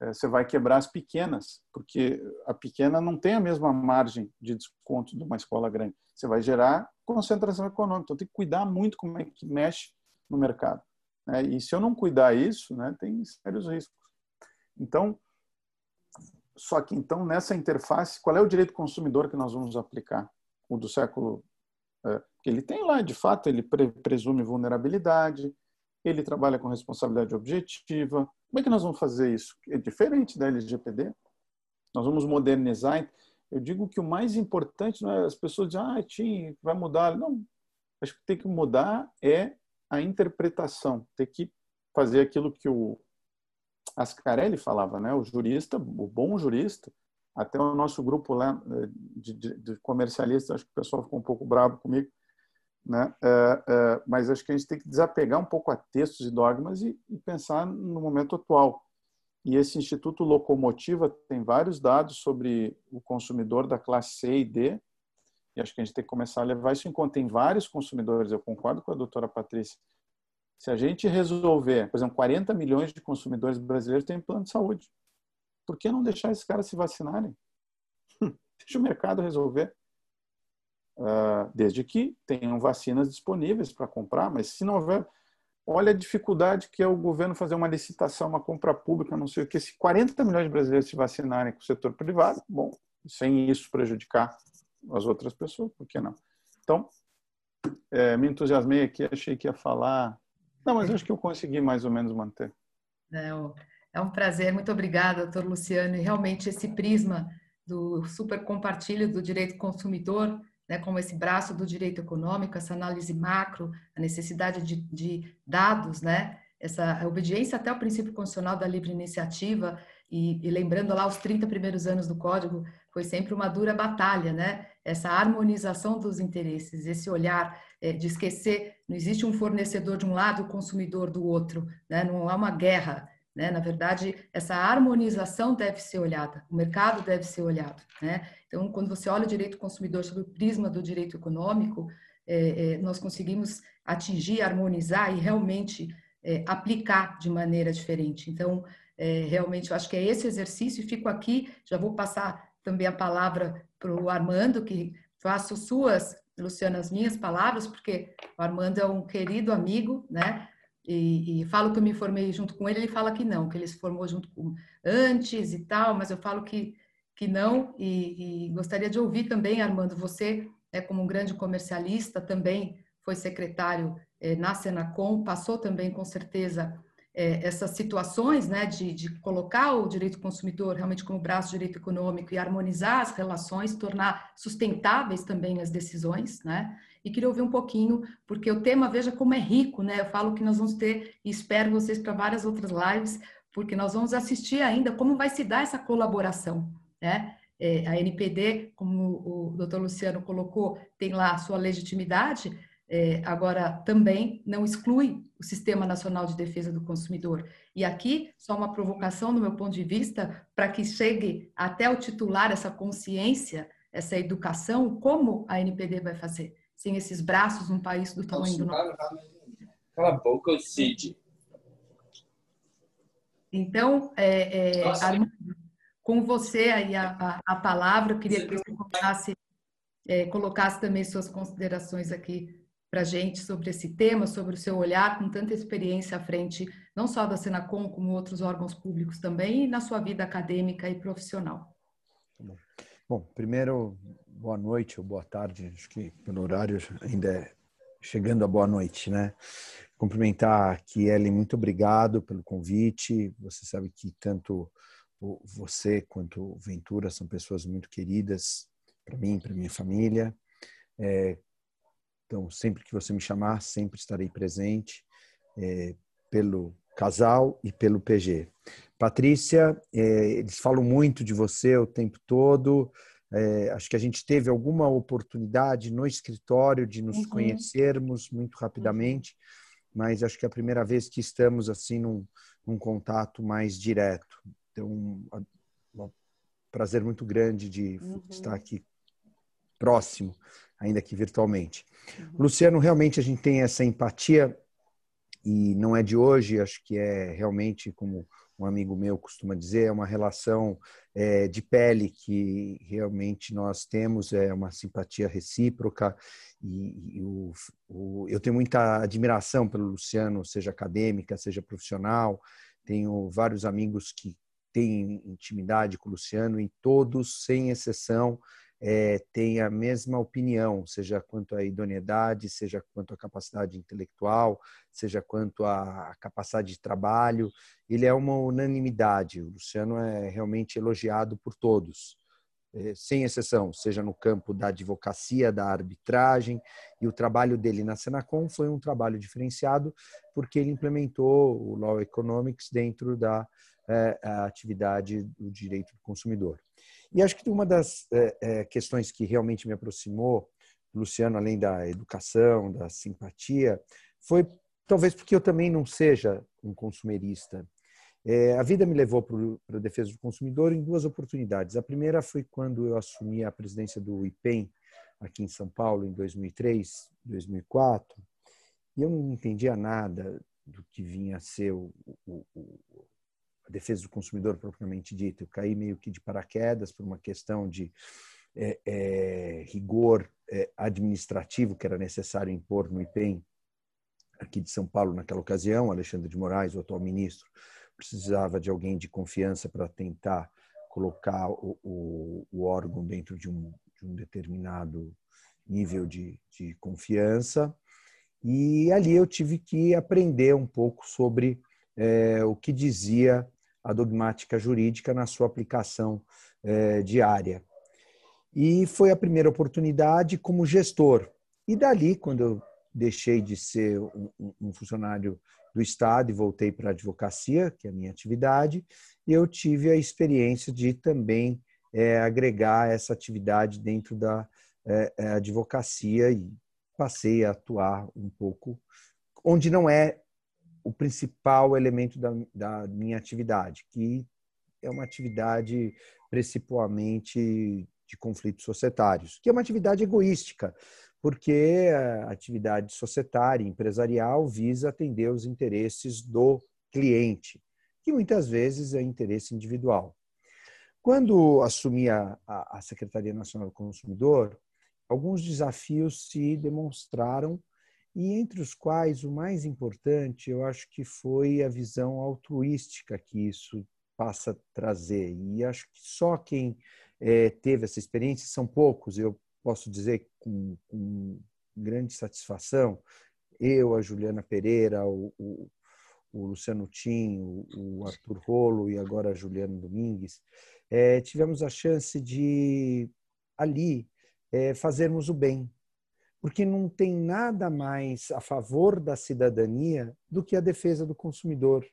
É, você vai quebrar as pequenas, porque a pequena não tem a mesma margem de desconto de uma escola grande. Você vai gerar concentração econômica. Então, tem que cuidar muito como é que mexe no mercado. Né? E se eu não cuidar isso, né, tem sérios riscos. Então, só que então nessa interface, qual é o direito consumidor que nós vamos aplicar? O do século é, ele tem lá, de fato, ele presume vulnerabilidade, ele trabalha com responsabilidade objetiva. Como é que nós vamos fazer isso? É diferente da LGPD. Nós vamos modernizar. Eu digo que o mais importante não é as pessoas dizem, ah, Tim, vai mudar. Não, acho que tem que mudar é a interpretação, tem que fazer aquilo que o Ascarelli falava, né? O jurista, o bom jurista, até o nosso grupo lá eh, de, de, de comercialistas, acho que o pessoal ficou um pouco bravo comigo, né? É, é, mas acho que a gente tem que desapegar um pouco a textos e dogmas e, e, pensar no momento atual. E esse Instituto Locomotiva tem vários dados sobre o consumidor da classe C e D, e acho que a gente tem que começar a levar isso em conta. Tem vários consumidores, eu concordo com a doutora Patrícia, Se a gente resolver, por exemplo, 40 milhões de consumidores brasileiros têm plano de saúde, por que não deixar esses caras se vacinarem? Deixa o mercado resolver. Uh, desde que tenham vacinas disponíveis para comprar, mas se não houver, olha a dificuldade que é o governo fazer uma licitação, uma compra pública, não sei o que, se 40 milhões de brasileiros se vacinarem com o setor privado, bom, sem isso prejudicar as outras pessoas, por que não? Então, é, me entusiasmei aqui, achei que ia falar. Não, mas acho que eu consegui mais ou menos manter. É, é um prazer, muito obrigada, doutor Luciano. E realmente esse prisma do super compartilho do direito consumidor, né, como esse braço do direito econômico, essa análise macro, a necessidade de, de dados, né, essa obediência até o princípio constitucional da livre iniciativa, e, e, lembrando lá os 30 primeiros anos do Código, foi sempre uma dura batalha, né? Essa harmonização dos interesses, esse olhar é, de esquecer, não existe um fornecedor de um lado e o consumidor do outro, né? Não há uma guerra, né? Na verdade, essa harmonização deve ser olhada, o mercado deve ser olhado. Né? Então, quando você olha o direito consumidor sob o prisma do direito econômico, é, é, nós conseguimos atingir, harmonizar e realmente é, aplicar de maneira diferente. Então, é, realmente, eu acho que é esse exercício, e fico aqui, já vou passar também a palavra para o Armando, que faço suas, Luciana, as minhas palavras, porque o Armando é um querido amigo, né? E, e, falo que eu me formei junto com ele, ele fala que não, que ele se formou junto com antes e tal, mas eu falo que, que não, e, e gostaria de ouvir também, Armando, você, é como um grande comercialista, também foi secretário é, na Senacom, passou também com certeza é, essas situações né, de, de colocar o direito consumidor realmente como braço do direito econômico e harmonizar as relações, tornar sustentáveis também as decisões, né? E queria ouvir um pouquinho, porque o tema, veja como é rico, né? Eu falo que nós vamos ter, e espero vocês para várias outras lives, porque nós vamos assistir ainda como vai se dar essa colaboração, né? É, a NPD, como o doutor Luciano colocou, tem lá a sua legitimidade, é, agora, também não exclui o Sistema Nacional de Defesa do Consumidor. E aqui, só uma provocação, do meu ponto de vista, para que chegue até o titular essa consciência, essa educação, como a NPD vai fazer? Sem esses braços num país do tamanho do nosso. Cala a boca, Cid. Então, é, é, Armando, com você aí a, a, a, palavra, eu queria que você colocasse, é, colocasse também suas considerações aqui para gente sobre esse tema, sobre o seu olhar com tanta experiência à frente, não só da Senacom, como outros órgãos públicos também, e na sua vida acadêmica e profissional. Tá bom, bom primeiro, boa noite ou boa tarde, acho que pelo horário ainda é chegando a boa noite, né? Cumprimentar aqui, Ellen, muito obrigado pelo convite. Você sabe que tanto você quanto Ventura são pessoas muito queridas para mim, para minha família. É, então, sempre que você me chamar, sempre estarei presente é, pelo casal e pelo PG. Patrícia, é, eles falam muito de você o tempo todo. É, acho que a gente teve alguma oportunidade no escritório de nos uhum. conhecermos muito rapidamente, mas acho que é a primeira vez que estamos assim num, num contato mais direto. Então, um, um prazer muito grande de uhum. estar aqui próximo ainda que virtualmente. Uhum. Luciano, realmente a gente tem essa empatia e não é de hoje, acho que é realmente, como um amigo meu costuma dizer, é uma relação é, de pele que realmente nós temos, é uma simpatia recíproca e, e o, o, eu tenho muita admiração pelo Luciano, seja acadêmica, seja profissional, tenho vários amigos que têm intimidade com o Luciano e todos, sem exceção, é, tem a mesma opinião, seja quanto à idoneidade, seja quanto à capacidade intelectual, seja quanto à capacidade de trabalho. Ele é uma unanimidade. O Luciano é realmente elogiado por todos, é, sem exceção, seja no campo da advocacia, da arbitragem. E o trabalho dele na Senacom foi um trabalho diferenciado, porque ele implementou o Law Economics dentro da é, atividade do direito do consumidor. E acho que uma das é, é, questões que realmente me aproximou, Luciano, além da educação, da simpatia, foi talvez porque eu também não seja um consumerista. É, a vida me levou para a defesa do consumidor em duas oportunidades. A primeira foi quando eu assumi a presidência do IPEM aqui em São Paulo em 2003, 2004, e eu não entendia nada do que vinha a ser o, o, o, a defesa do consumidor propriamente dito. Eu caí meio que de paraquedas por uma questão de é, é, rigor é, administrativo que era necessário impor no IPEM aqui de São Paulo naquela ocasião, Alexandre de Moraes, o atual ministro, precisava de alguém de confiança para tentar colocar o, o, o órgão dentro de um, de um determinado nível de, de confiança. E ali eu tive que aprender um pouco sobre é, o que dizia a dogmática jurídica na sua aplicação é, diária. E foi a primeira oportunidade como gestor. E dali, quando eu deixei de ser um, um funcionário do Estado e voltei para a advocacia, que é a minha atividade, eu tive a experiência de também é, agregar essa atividade dentro da é advocacia e passei a atuar um pouco onde não é o principal elemento da, da minha atividade, que é uma atividade principalmente de conflitos societários, que é uma atividade egoística, porque a atividade societária, empresarial, visa atender os interesses do cliente, que muitas vezes é interesse individual. Quando assumi a, a Secretaria Nacional do Consumidor, alguns desafios se demonstraram e entre os quais o mais importante, eu acho que foi a visão altruística que isso passa a trazer. E acho que só quem é, teve essa experiência são poucos. Eu posso dizer com, com grande satisfação, eu, a Juliana Pereira, o, o, o Luciano Tim, o, o, Arthur Rolo e agora a Juliana Domingues, é, tivemos a chance de ali é, fazermos o bem. Porque não tem nada mais a favor da cidadania do que a defesa do consumidor.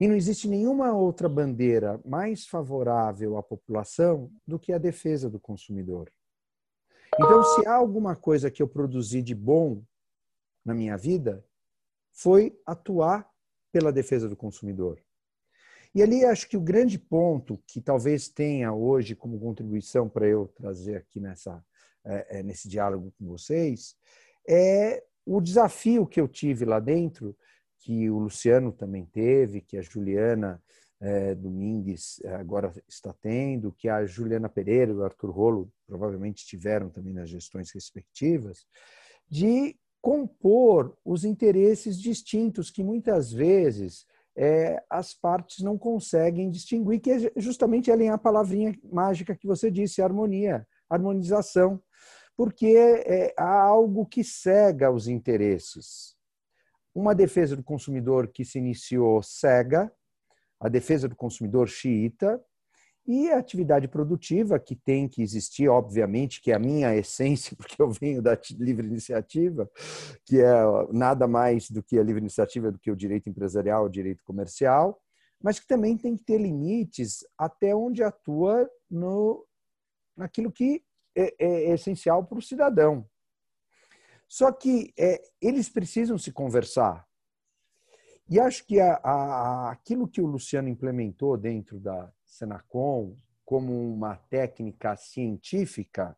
E não existe nenhuma outra bandeira mais favorável à população do que a defesa do consumidor. Então, se há alguma coisa que eu produzi de bom na minha vida, foi atuar pela defesa do consumidor. E ali acho que o grande ponto que talvez tenha hoje como contribuição para eu trazer aqui nessa, é, é, nesse diálogo com vocês é o desafio que eu tive lá dentro, que o Luciano também teve, que a Juliana é, Domingues é, agora está tendo, que a Juliana Pereira e o Arthur Rolo provavelmente tiveram também nas gestões respectivas, de compor os interesses distintos que muitas vezes é, as partes não conseguem distinguir, que é justamente alinhar a palavrinha mágica que você disse, harmonia, harmonização, porque é, há algo que cega os interesses. Uma defesa do consumidor que se iniciou cega, a defesa do consumidor xiita, e a atividade produtiva, que tem que existir, obviamente, que é a minha essência, porque eu venho da livre iniciativa, que é nada mais do que a livre iniciativa do que o direito empresarial, o direito comercial, mas que também tem que ter limites até onde atua no, naquilo que é, é essencial para o cidadão. Só que é, eles precisam se conversar. E acho que a, a, aquilo que o Luciano implementou dentro da, Senacom como uma técnica científica,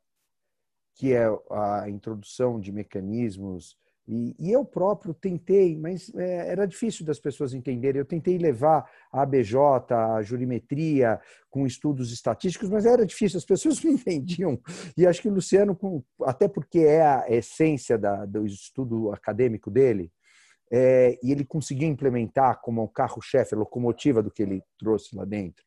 que é a introdução de mecanismos. E, e eu próprio tentei, mas é, era difícil das pessoas entenderem. Eu tentei levar a ABJ, a jurimetria, com estudos estatísticos, mas era difícil, as pessoas não entendiam. E acho que o Luciano, até porque é a essência da, do estudo acadêmico dele, é, e ele conseguiu implementar como um carro-chefe, locomotiva do que ele trouxe lá dentro.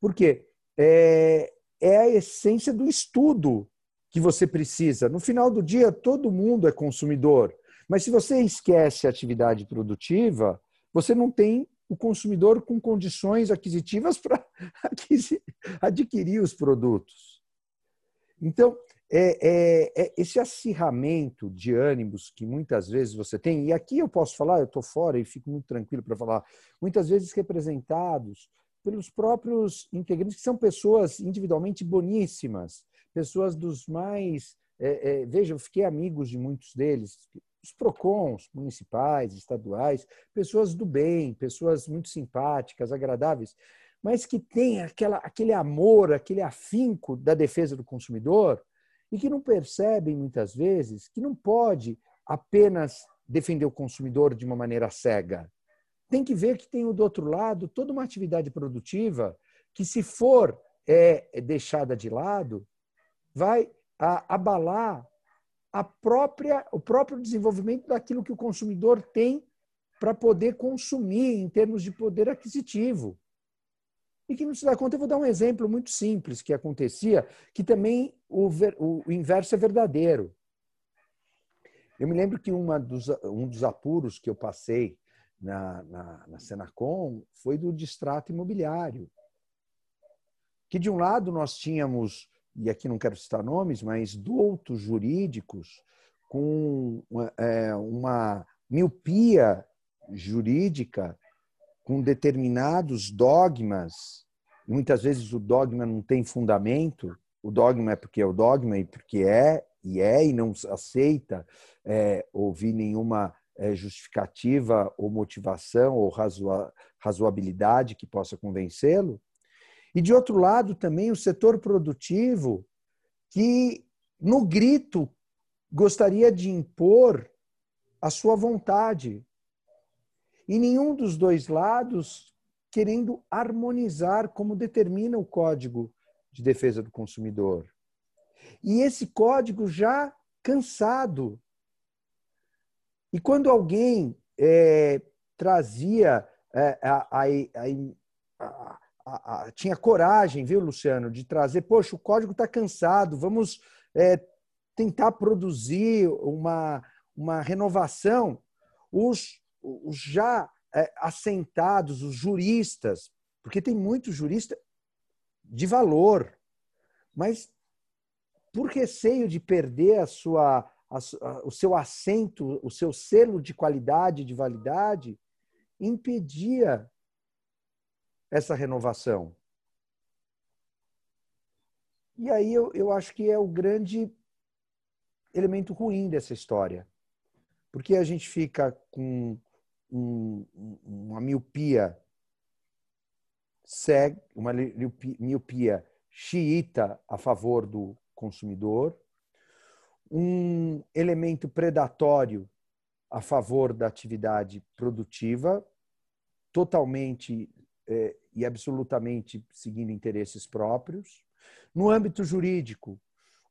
Porque é, é a essência do estudo que você precisa. No final do dia, todo mundo é consumidor. Mas se você esquece a atividade produtiva, você não tem o consumidor com condições aquisitivas para adquirir os produtos. Então, é, é, é, esse acirramento de ânimos que muitas vezes você tem, e aqui eu posso falar, eu estou fora e fico muito tranquilo para falar, muitas vezes representados pelos próprios integrantes, que são pessoas individualmente boníssimas, pessoas dos mais. É, é, veja, eu fiquei amigos de muitos deles, os PROCONs municipais, estaduais, pessoas do bem, pessoas muito simpáticas, agradáveis, mas que têm aquela, aquele amor, aquele afinco da defesa do consumidor e que não percebem muitas vezes que não pode apenas defender o consumidor de uma maneira cega. Tem que ver que tem do outro lado toda uma atividade produtiva que, se for é, deixada de lado, vai a, abalar a própria, o próprio desenvolvimento daquilo que o consumidor tem para poder consumir em termos de poder aquisitivo. E que não se dá conta, eu vou dar um exemplo muito simples que acontecia, que também o, o inverso é verdadeiro. Eu me lembro que dos, um dos apuros que eu passei na, na, na Senacom foi do distrato imobiliário. Que de um lado nós tínhamos e aqui não quero citar nomes, mas doutos jurídicos com uma, é, uma miopia jurídica, com determinados dogmas, muitas vezes o dogma não tem fundamento, o dogma é porque é o dogma e porque é, e é, e não aceita é, ouvir nenhuma é, justificativa ou motivação ou razoabilidade que possa convencê-lo. E, de outro lado, também o setor produtivo, que, no grito, gostaria de impor a sua vontade. E nenhum dos dois lados querendo harmonizar como determina o Código de Defesa do Consumidor. E esse código já cansado. E quando alguém é, trazia é, a, a, a, a, a, tinha coragem, viu, Luciano, de trazer, poxa, o código está cansado, vamos é, tentar produzir uma, uma renovação. Os, os já é, assentados, os juristas, porque tem muito jurista de valor, mas por receio de perder a sua, a, o seu assento, o seu selo de qualidade, de validade, impedia essa renovação. E aí eu, eu acho que é o grande elemento ruim dessa história. Porque a gente fica com um, uma miopia cega, uma miopia xiita a favor do consumidor, um elemento predatório a favor da atividade produtiva, totalmente é, e absolutamente seguindo interesses próprios. No âmbito jurídico,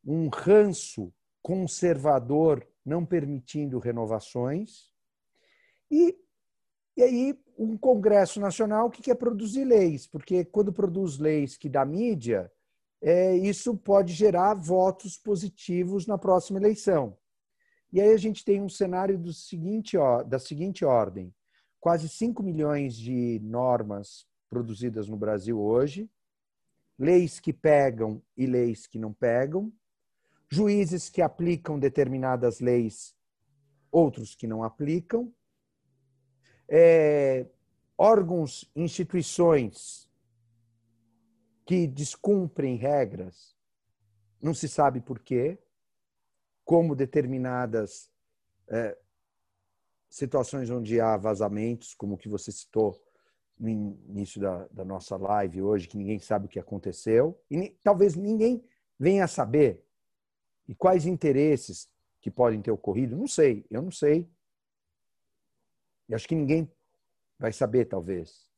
um ranço conservador não permitindo renovações. E, e aí, um Congresso Nacional que quer produzir leis, porque quando produz leis que dá mídia, é, isso pode gerar votos positivos na próxima eleição. E aí a gente tem um cenário do seguinte, da seguinte ordem: quase 5 milhões de normas produzidas no Brasil hoje, leis que pegam e leis que não pegam, juízes que aplicam determinadas leis, outros que não aplicam, é, órgãos, instituições que descumprem regras, não se sabe por quê, como determinadas é, situações onde há vazamentos, como o que você citou, no início da, da nossa live hoje, que ninguém sabe o que aconteceu, e talvez ninguém venha a saber. E quais interesses que podem ter ocorrido? Não sei, eu não sei. E acho que ninguém vai saber, talvez.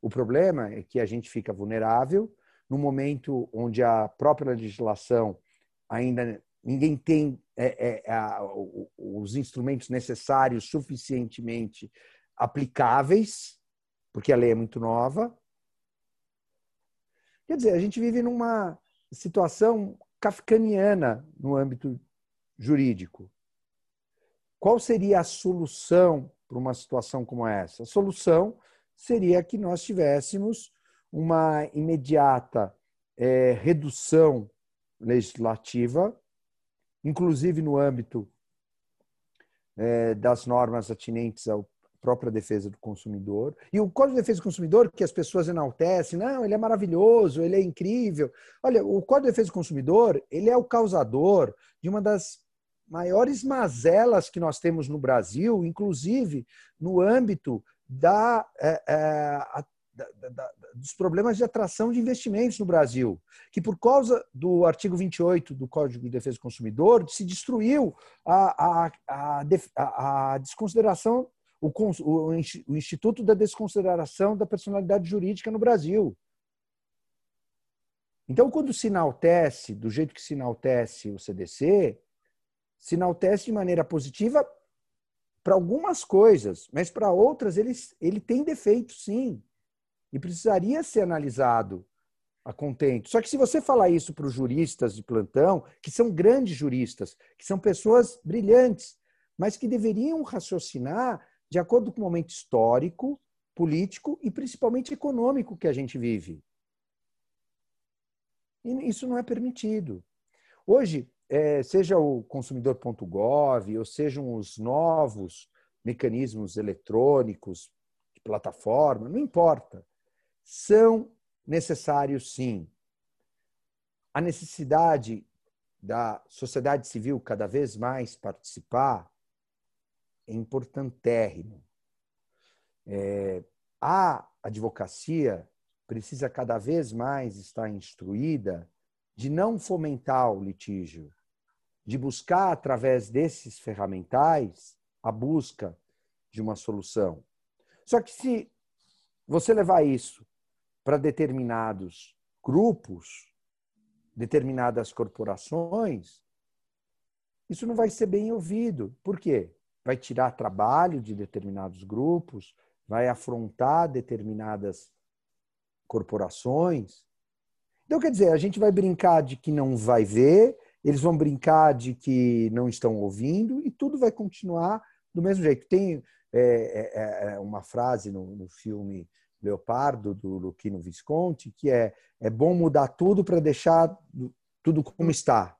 O problema é que a gente fica vulnerável no momento onde a própria legislação ainda ninguém tem é, é, os instrumentos necessários suficientemente aplicáveis porque a lei é muito nova. Quer dizer, a gente vive numa situação kafkaniana no âmbito jurídico. Qual seria a solução para uma situação como essa? A solução seria que nós tivéssemos uma imediata é, redução legislativa, inclusive no âmbito é, das normas atinentes ao própria defesa do consumidor. E o Código de Defesa do Consumidor, que as pessoas enaltecem, não, ele é maravilhoso, ele é incrível. Olha, o Código de Defesa do Consumidor, ele é o causador de uma das maiores mazelas que nós temos no Brasil, inclusive no âmbito da, é, é, da, da, dos problemas de atração de investimentos no Brasil, que por causa do artigo 28 do Código de Defesa do Consumidor se destruiu a, a, a, a desconsideração, o, o Instituto da Desconsideração da Personalidade Jurídica no Brasil. Então, quando se enaltece, do jeito que se enaltece o CDC, se enaltece de maneira positiva para algumas coisas, mas para outras ele, ele tem defeito, sim. E precisaria ser analisado a contento. Só que se você falar isso para os juristas de plantão, que são grandes juristas, que são pessoas brilhantes, mas que deveriam raciocinar de acordo com o momento histórico, político e principalmente econômico que a gente vive. E isso não é permitido. Hoje, é, seja o consumidor.gov ou sejam os novos mecanismos eletrônicos de plataforma, não importa. São necessários, sim. A necessidade da sociedade civil cada vez mais participar é importantérrimo. É, a advocacia precisa cada vez mais estar instruída de não fomentar o litígio, de buscar, através desses ferramentais, a busca de uma solução. Só que se você levar isso para determinados grupos, determinadas corporações, isso não vai ser bem ouvido. Por quê? Vai tirar trabalho de determinados grupos, vai afrontar determinadas corporações. Então, quer dizer, a gente vai brincar de que não vai ver, eles vão brincar de que não estão ouvindo e tudo vai continuar do mesmo jeito. Tem é, é, é uma frase no, no, filme Leopardo, do Luquino Visconti, que é: é bom mudar tudo para deixar tudo como está.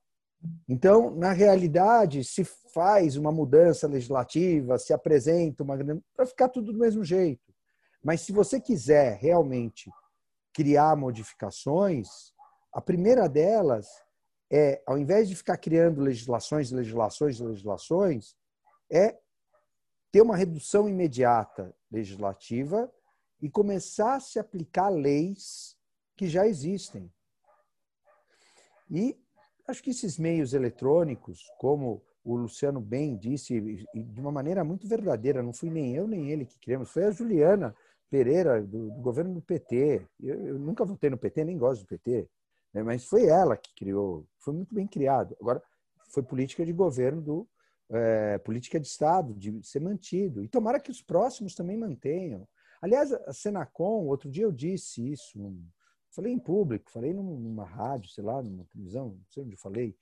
Então, na realidade, se faz uma mudança legislativa, se apresenta uma para ficar tudo do mesmo jeito. Mas se você quiser realmente criar modificações, a primeira delas é, ao invés de ficar criando legislações, legislações, legislações, é ter uma redução imediata legislativa e começar a se aplicar leis que já existem. E acho que esses meios eletrônicos, como o Luciano bem disse, de uma maneira muito verdadeira, não fui nem eu nem ele que criamos, foi a Juliana Pereira, do, do governo do PT. Eu, eu, nunca votei no PT, nem gosto do PT, né? mas foi ela que criou, foi muito bem criado. Agora, foi política de governo do é, política de Estado, de ser mantido. E tomara que os próximos também mantenham. Aliás, a Senacom, outro dia eu disse isso, falei em público, falei numa rádio, sei lá, numa televisão, não sei onde falei.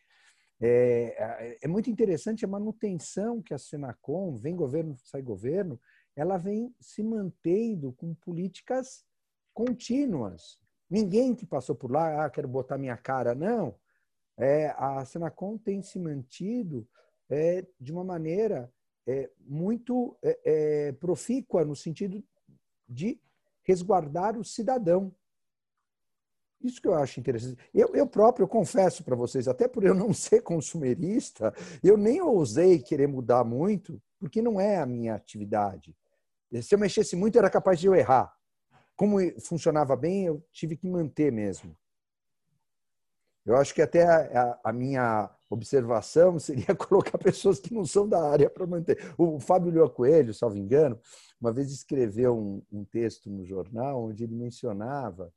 É, é, é muito interessante a manutenção que a Senacom, vem governo, sai governo, ela vem se mantendo com políticas contínuas. Ninguém que passou por lá, ah, quero botar minha cara, não. É, a Senacom tem se mantido é, de uma maneira é, muito é, é, profícua no sentido de resguardar o cidadão. Isso que eu acho interessante. Eu, eu próprio, eu confesso para vocês, até por eu não ser consumerista, eu nem ousei querer mudar muito, porque não é a minha atividade. Se eu mexesse muito, era capaz de eu errar. Como funcionava bem, eu tive que manter mesmo. Eu acho que até a, a, minha observação seria colocar pessoas que não são da área para manter. O Fábio Lua Coelho, salvo engano, uma vez escreveu um, um texto no jornal onde ele mencionava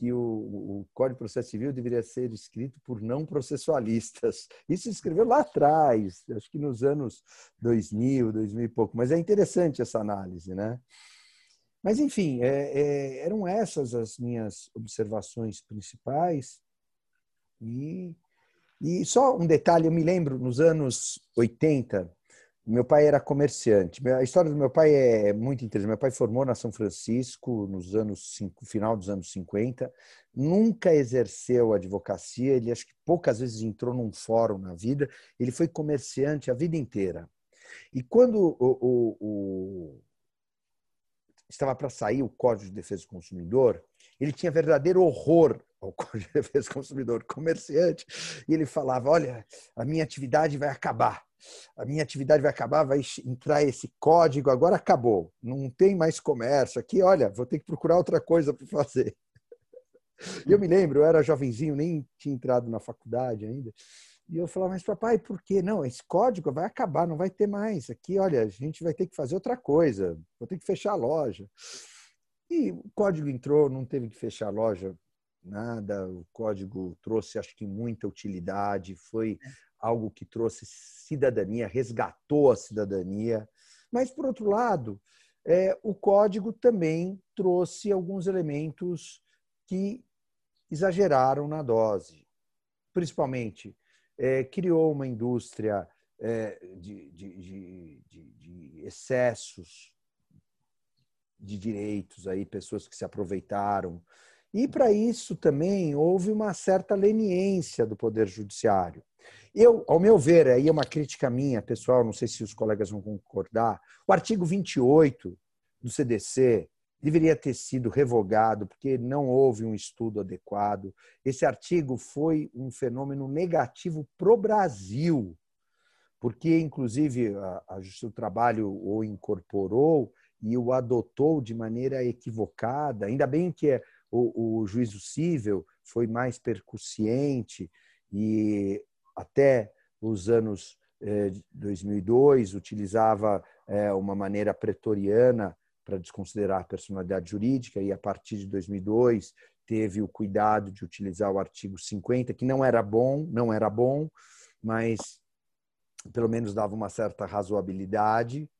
que o, o, Código de Processo Civil deveria ser escrito por não processualistas. Isso se escreveu lá atrás, acho que nos anos 2000, 2000 e pouco. Mas é interessante essa análise, né? Mas, enfim, é, é, eram essas as minhas observações principais. E, e só um detalhe, eu me lembro, nos anos 80, meu pai era comerciante. A história do meu pai é muito interessante. Meu pai formou na São Francisco nos anos final dos anos 50. Nunca exerceu advocacia. Ele acho que poucas vezes entrou num fórum na vida. Ele foi comerciante a vida inteira. E quando o, o, o estava para sair o Código de Defesa do Consumidor, ele tinha verdadeiro horror de do Consumidor, comerciante, e ele falava: Olha, a minha atividade vai acabar. A minha atividade vai acabar, vai entrar esse código, agora acabou. Não tem mais comércio aqui. Olha, vou ter que procurar outra coisa para fazer. E eu me lembro, eu era jovenzinho, nem tinha entrado na faculdade ainda. E eu falava, mas papai, por quê? Não, esse código vai acabar, não vai ter mais. Aqui, olha, a gente vai ter que fazer outra coisa, vou ter que fechar a loja. E o código entrou, não teve que fechar a loja, nada. O código trouxe, acho que, muita utilidade, foi algo que trouxe cidadania, resgatou a cidadania. Mas, por outro lado, é, o código também trouxe alguns elementos que exageraram na dose. Principalmente, é, criou uma indústria é, de, de, de, de excessos de direitos, aí pessoas que se aproveitaram. E para isso também houve uma certa leniência do Poder Judiciário. Eu, ao meu ver, aí é uma crítica minha, pessoal, não sei se os colegas vão concordar, o artigo 28 do CDC deveria ter sido revogado porque não houve um estudo adequado. Esse artigo foi um fenômeno negativo para o Brasil, porque, inclusive, a, Justiça do Trabalho o incorporou e o adotou de maneira equivocada. Ainda bem que é, o, o juízo civil foi mais percussiente e até os anos eh, 2002 utilizava eh, uma maneira pretoriana para desconsiderar a personalidade jurídica e a partir de 2002 teve o cuidado de utilizar o artigo 50, que não era bom, não era bom, mas pelo menos dava uma certa razoabilidade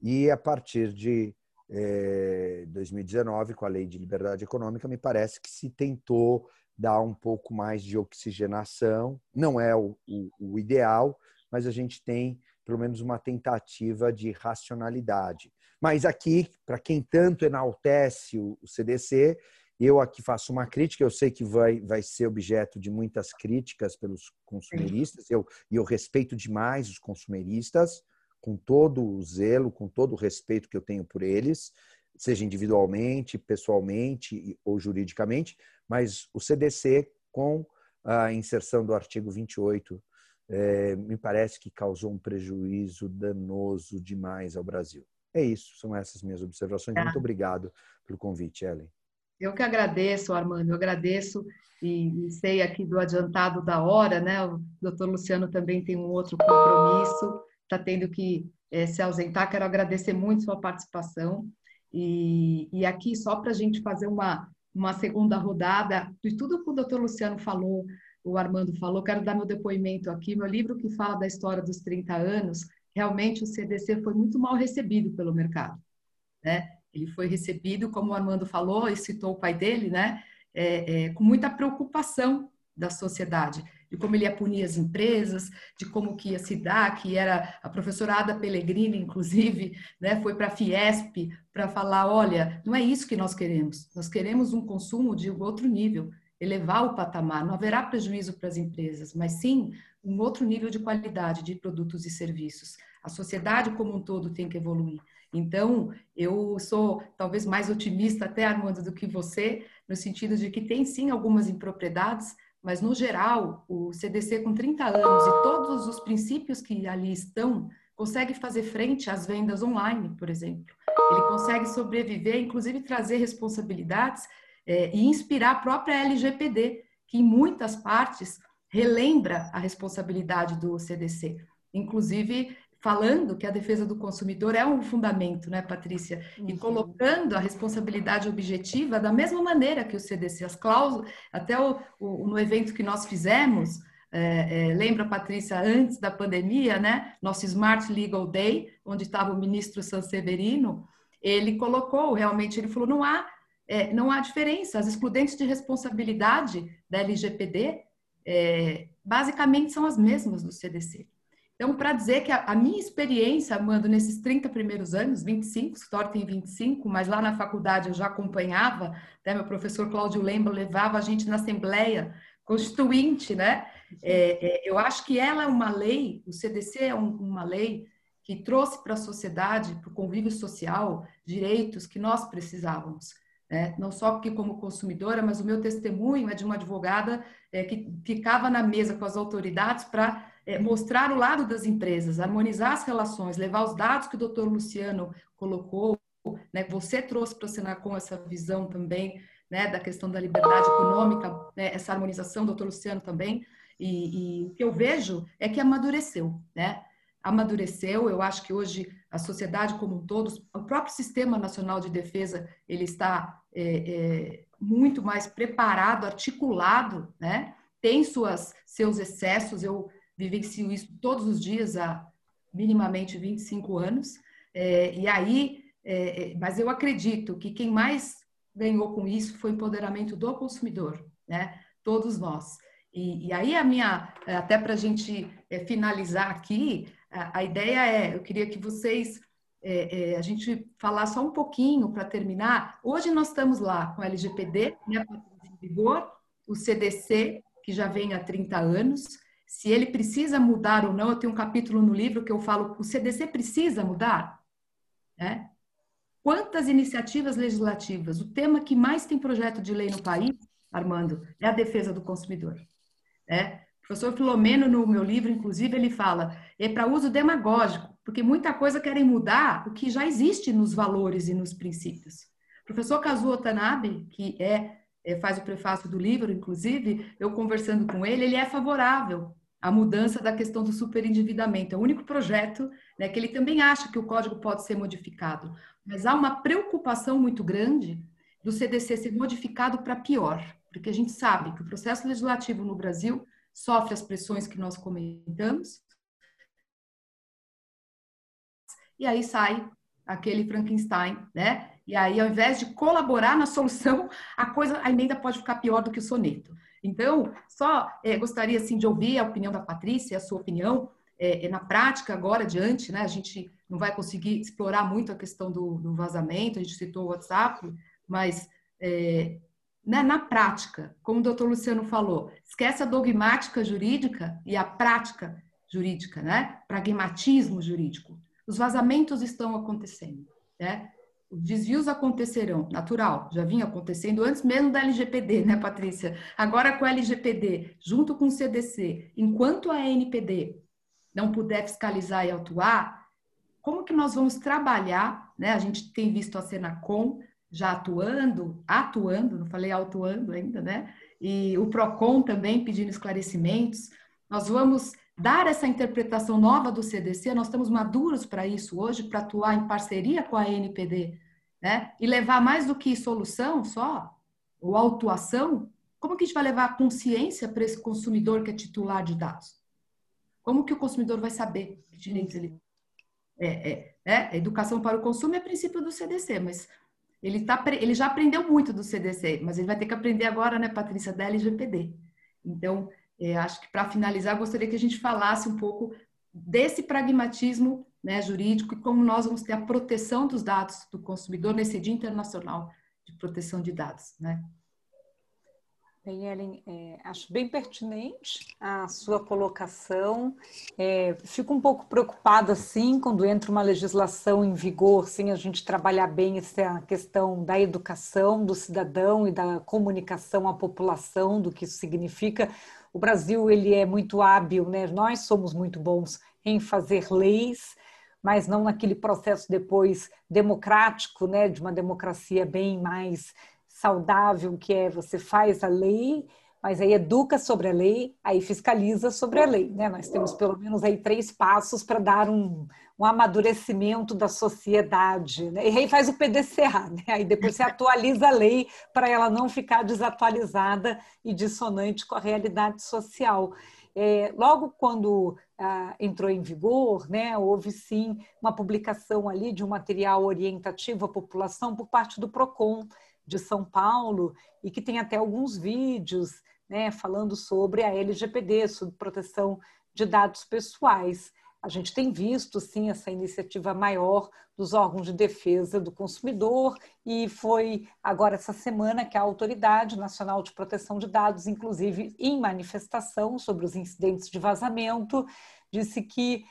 e a partir de eh, 2019, com a Lei de Liberdade Econômica, me parece que se tentou dar um pouco mais de oxigenação. Não é o, o, o ideal, mas a gente tem pelo menos uma tentativa de racionalidade. Mas aqui, para quem tanto enaltece o, o CDC, eu aqui faço uma crítica, eu sei que vai, vai ser objeto de muitas críticas pelos consumeristas, eu, e eu respeito demais os consumeristas, com todo o zelo, com todo o respeito que eu tenho por eles, seja individualmente, pessoalmente ou juridicamente, mas o CDC, com a inserção do artigo 28, é, me parece que causou um prejuízo danoso demais ao Brasil. É isso, são essas minhas observações. Muito tá. obrigado pelo convite, Ellen. Eu que agradeço, Armando, eu agradeço e, e, sei aqui do adiantado da hora, né? O doutor Luciano também tem um outro compromisso está tendo que é, se ausentar. Quero agradecer muito sua participação. E, e aqui, só para a gente fazer uma, uma segunda rodada, de tudo que o doutor Luciano falou, o Armando falou, quero dar meu depoimento aqui. Meu livro que fala da história dos 30 anos, realmente o CDC foi muito mal recebido pelo mercado. Né? Ele foi recebido, como o Armando falou e citou o pai dele, né? É, é, com muita preocupação da sociedade de como ele ia punir as empresas, de como que ia se dar, que era a professora Ada Pellegrini, inclusive, né, foi para a Fiesp para falar, olha, não é isso que nós queremos, nós queremos um consumo de outro nível, elevar o patamar, não haverá prejuízo para as empresas, mas sim um outro nível de qualidade de produtos e serviços. A sociedade como um todo tem que evoluir. Então, eu sou talvez mais otimista até, Armando, do que você, no sentido de que tem sim algumas impropriedades, mas no geral, o CDC com 30 anos e todos os princípios que ali estão, consegue fazer frente às vendas online, por exemplo. Ele consegue sobreviver, inclusive trazer responsabilidades é, e inspirar a própria LGPD, que em muitas partes relembra a responsabilidade do CDC. Inclusive, falando que a defesa do consumidor é um fundamento, né, Patrícia? E uhum. colocando a responsabilidade objetiva da mesma maneira que o CDC, as cláusulas, até o, o no evento que nós fizemos, é, é, lembra, Patrícia, antes da pandemia, né, nosso Smart Legal Day, onde estava o ministro Sanseverino, ele colocou, realmente, ele falou, não há, é, não há diferença, as excludentes de responsabilidade da LGPD, é, basicamente são as mesmas do CDC. Então, para dizer que a, a, minha experiência, Amando, nesses 30 primeiros anos, 25, Store tem 25, mas lá na faculdade eu já acompanhava, né, meu professor Cláudio Lembra levava a gente na Assembleia Constituinte, né? É, é, eu acho que ela é uma lei, o CDC é um, uma lei que trouxe para a sociedade, para o convívio social, direitos que nós precisávamos. né? não só que como consumidora, mas o meu testemunho é de uma advogada é, que ficava na mesa com as autoridades para é, mostrar o lado das empresas, harmonizar as relações, levar os dados que o doutor Luciano colocou, né, você trouxe para o Senacom essa visão também né, da questão da liberdade econômica, né, essa harmonização, doutor Luciano também, e, e, o que eu vejo é que amadureceu, né? Amadureceu, eu acho que hoje a sociedade como um todo, o próprio Sistema Nacional de Defesa, ele está é, é, muito mais preparado, articulado, né? Tem suas, seus excessos, eu vivencio isso todos os dias há minimamente 25 anos, é, e aí, é, é, mas eu acredito que quem mais ganhou com isso foi o empoderamento do consumidor, né? Todos nós. E, e aí a minha, até para a gente é, finalizar aqui, a, a, ideia é, eu queria que vocês, é, é, a gente falar só um pouquinho para terminar. Hoje nós estamos lá com o LGPD, né, em vigor, o CDC, que já vem há 30 anos, se ele precisa mudar ou não, eu tenho um capítulo no livro que eu falo, o CDC precisa mudar? Né? Quantas iniciativas legislativas? O tema que mais tem projeto de lei no país, Armando, é a defesa do consumidor. Né? O professor Filomeno, no meu livro, inclusive, ele fala, é para uso demagógico, porque muita coisa querem mudar o que já existe nos valores e nos princípios. O professor Kazuo Watanabe, que é, é, faz o prefácio do livro, inclusive, eu conversando com ele, ele é favorável à mudança da questão do superendividamento. É o único projeto né, que ele também acha que o código pode ser modificado. Mas há uma preocupação muito grande do CDC ser modificado para pior porque a gente sabe que o processo legislativo no Brasil sofre as pressões que nós comentamos, e aí sai aquele Frankenstein, né? E aí, ao invés de colaborar na solução, a coisa, a emenda pode ficar pior do que o soneto. Então, só é, gostaria assim de ouvir a opinião da Patrícia, a sua opinião. É, é, na prática, agora adiante, né? A gente não vai conseguir explorar muito a questão do, do vazamento, a gente citou o WhatsApp, mas é, né, na prática, como o doutor Luciano falou, esquece a dogmática jurídica e a prática jurídica, né? Pragmatismo jurídico. Os vazamentos estão acontecendo, né? Os desvios acontecerão, natural, já vinha acontecendo antes mesmo da LGPD, né, Patrícia? Agora com a LGPD, junto com o CDC, enquanto a NPD não puder fiscalizar e atuar, como que nós vamos trabalhar, né? A gente tem visto a Senacom já atuando, atuando, não falei atuando ainda, né? E o PROCON também pedindo esclarecimentos. Nós vamos dar essa interpretação nova do CDC, nós estamos maduros para isso hoje, para atuar em parceria com a NPD, né? E levar mais do que solução só, ou autuação, como que a gente vai levar a consciência para esse consumidor que é titular de dados? Como que o consumidor vai saber que direitos ele... É, é, é, educação para o consumo é princípio do CDC, mas ele, tá, ele já aprendeu muito do CDC, mas ele vai ter que aprender agora, né, Patrícia, da LGPD. Então, é, acho que para finalizar, gostaria que a gente falasse um pouco desse pragmatismo né, jurídico e como nós vamos ter a proteção dos dados do consumidor nesse Dia Internacional de Proteção de Dados. Né? Bem, Ellen, é, acho bem pertinente a sua colocação. É, fico um pouco preocupada, sim, quando entra uma legislação em vigor, sem a gente trabalhar bem essa questão da educação do cidadão e da comunicação à população, do que isso significa. O Brasil, ele é muito hábil, né? nós somos muito bons em fazer leis, mas não naquele processo depois democrático, né? de uma democracia bem mais saudável, que é você faz a lei, mas aí educa sobre a lei, aí fiscaliza sobre a lei. Né? Nós temos pelo menos aí três passos para dar um, um amadurecimento da sociedade. Né? E aí faz o PDCA, né? aí depois você atualiza a lei para ela não ficar desatualizada e dissonante com a realidade social. É, logo quando ah, entrou em vigor, né, houve sim uma publicação ali de um material orientativo à população por parte do PROCON, de São Paulo e que tem até alguns vídeos né, falando sobre a LGPD, sobre proteção de dados pessoais. A gente tem visto, sim, essa iniciativa maior dos órgãos de defesa do consumidor e foi agora essa semana que a Autoridade Nacional de Proteção de Dados, inclusive em manifestação sobre os incidentes de vazamento, disse que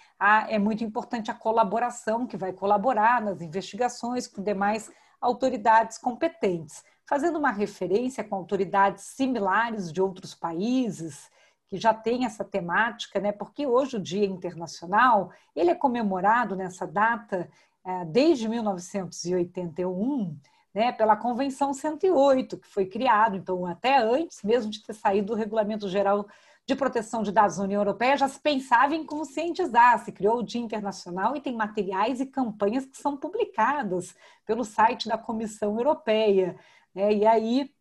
é muito importante a colaboração, que vai colaborar nas investigações com demais autoridades competentes, fazendo uma referência com autoridades similares de outros países que já têm essa temática, né? Porque hoje o Dia Internacional ele é comemorado nessa data é, desde 1981, né? Pela Convenção 108 que foi criado, então até antes mesmo de ter saído o Regulamento Geral de Proteção de Dados da União Europeia já se pensava em conscientizar, se criou o Dia Internacional e tem materiais e campanhas que são publicadas pelo site da Comissão Europeia. Né? E aí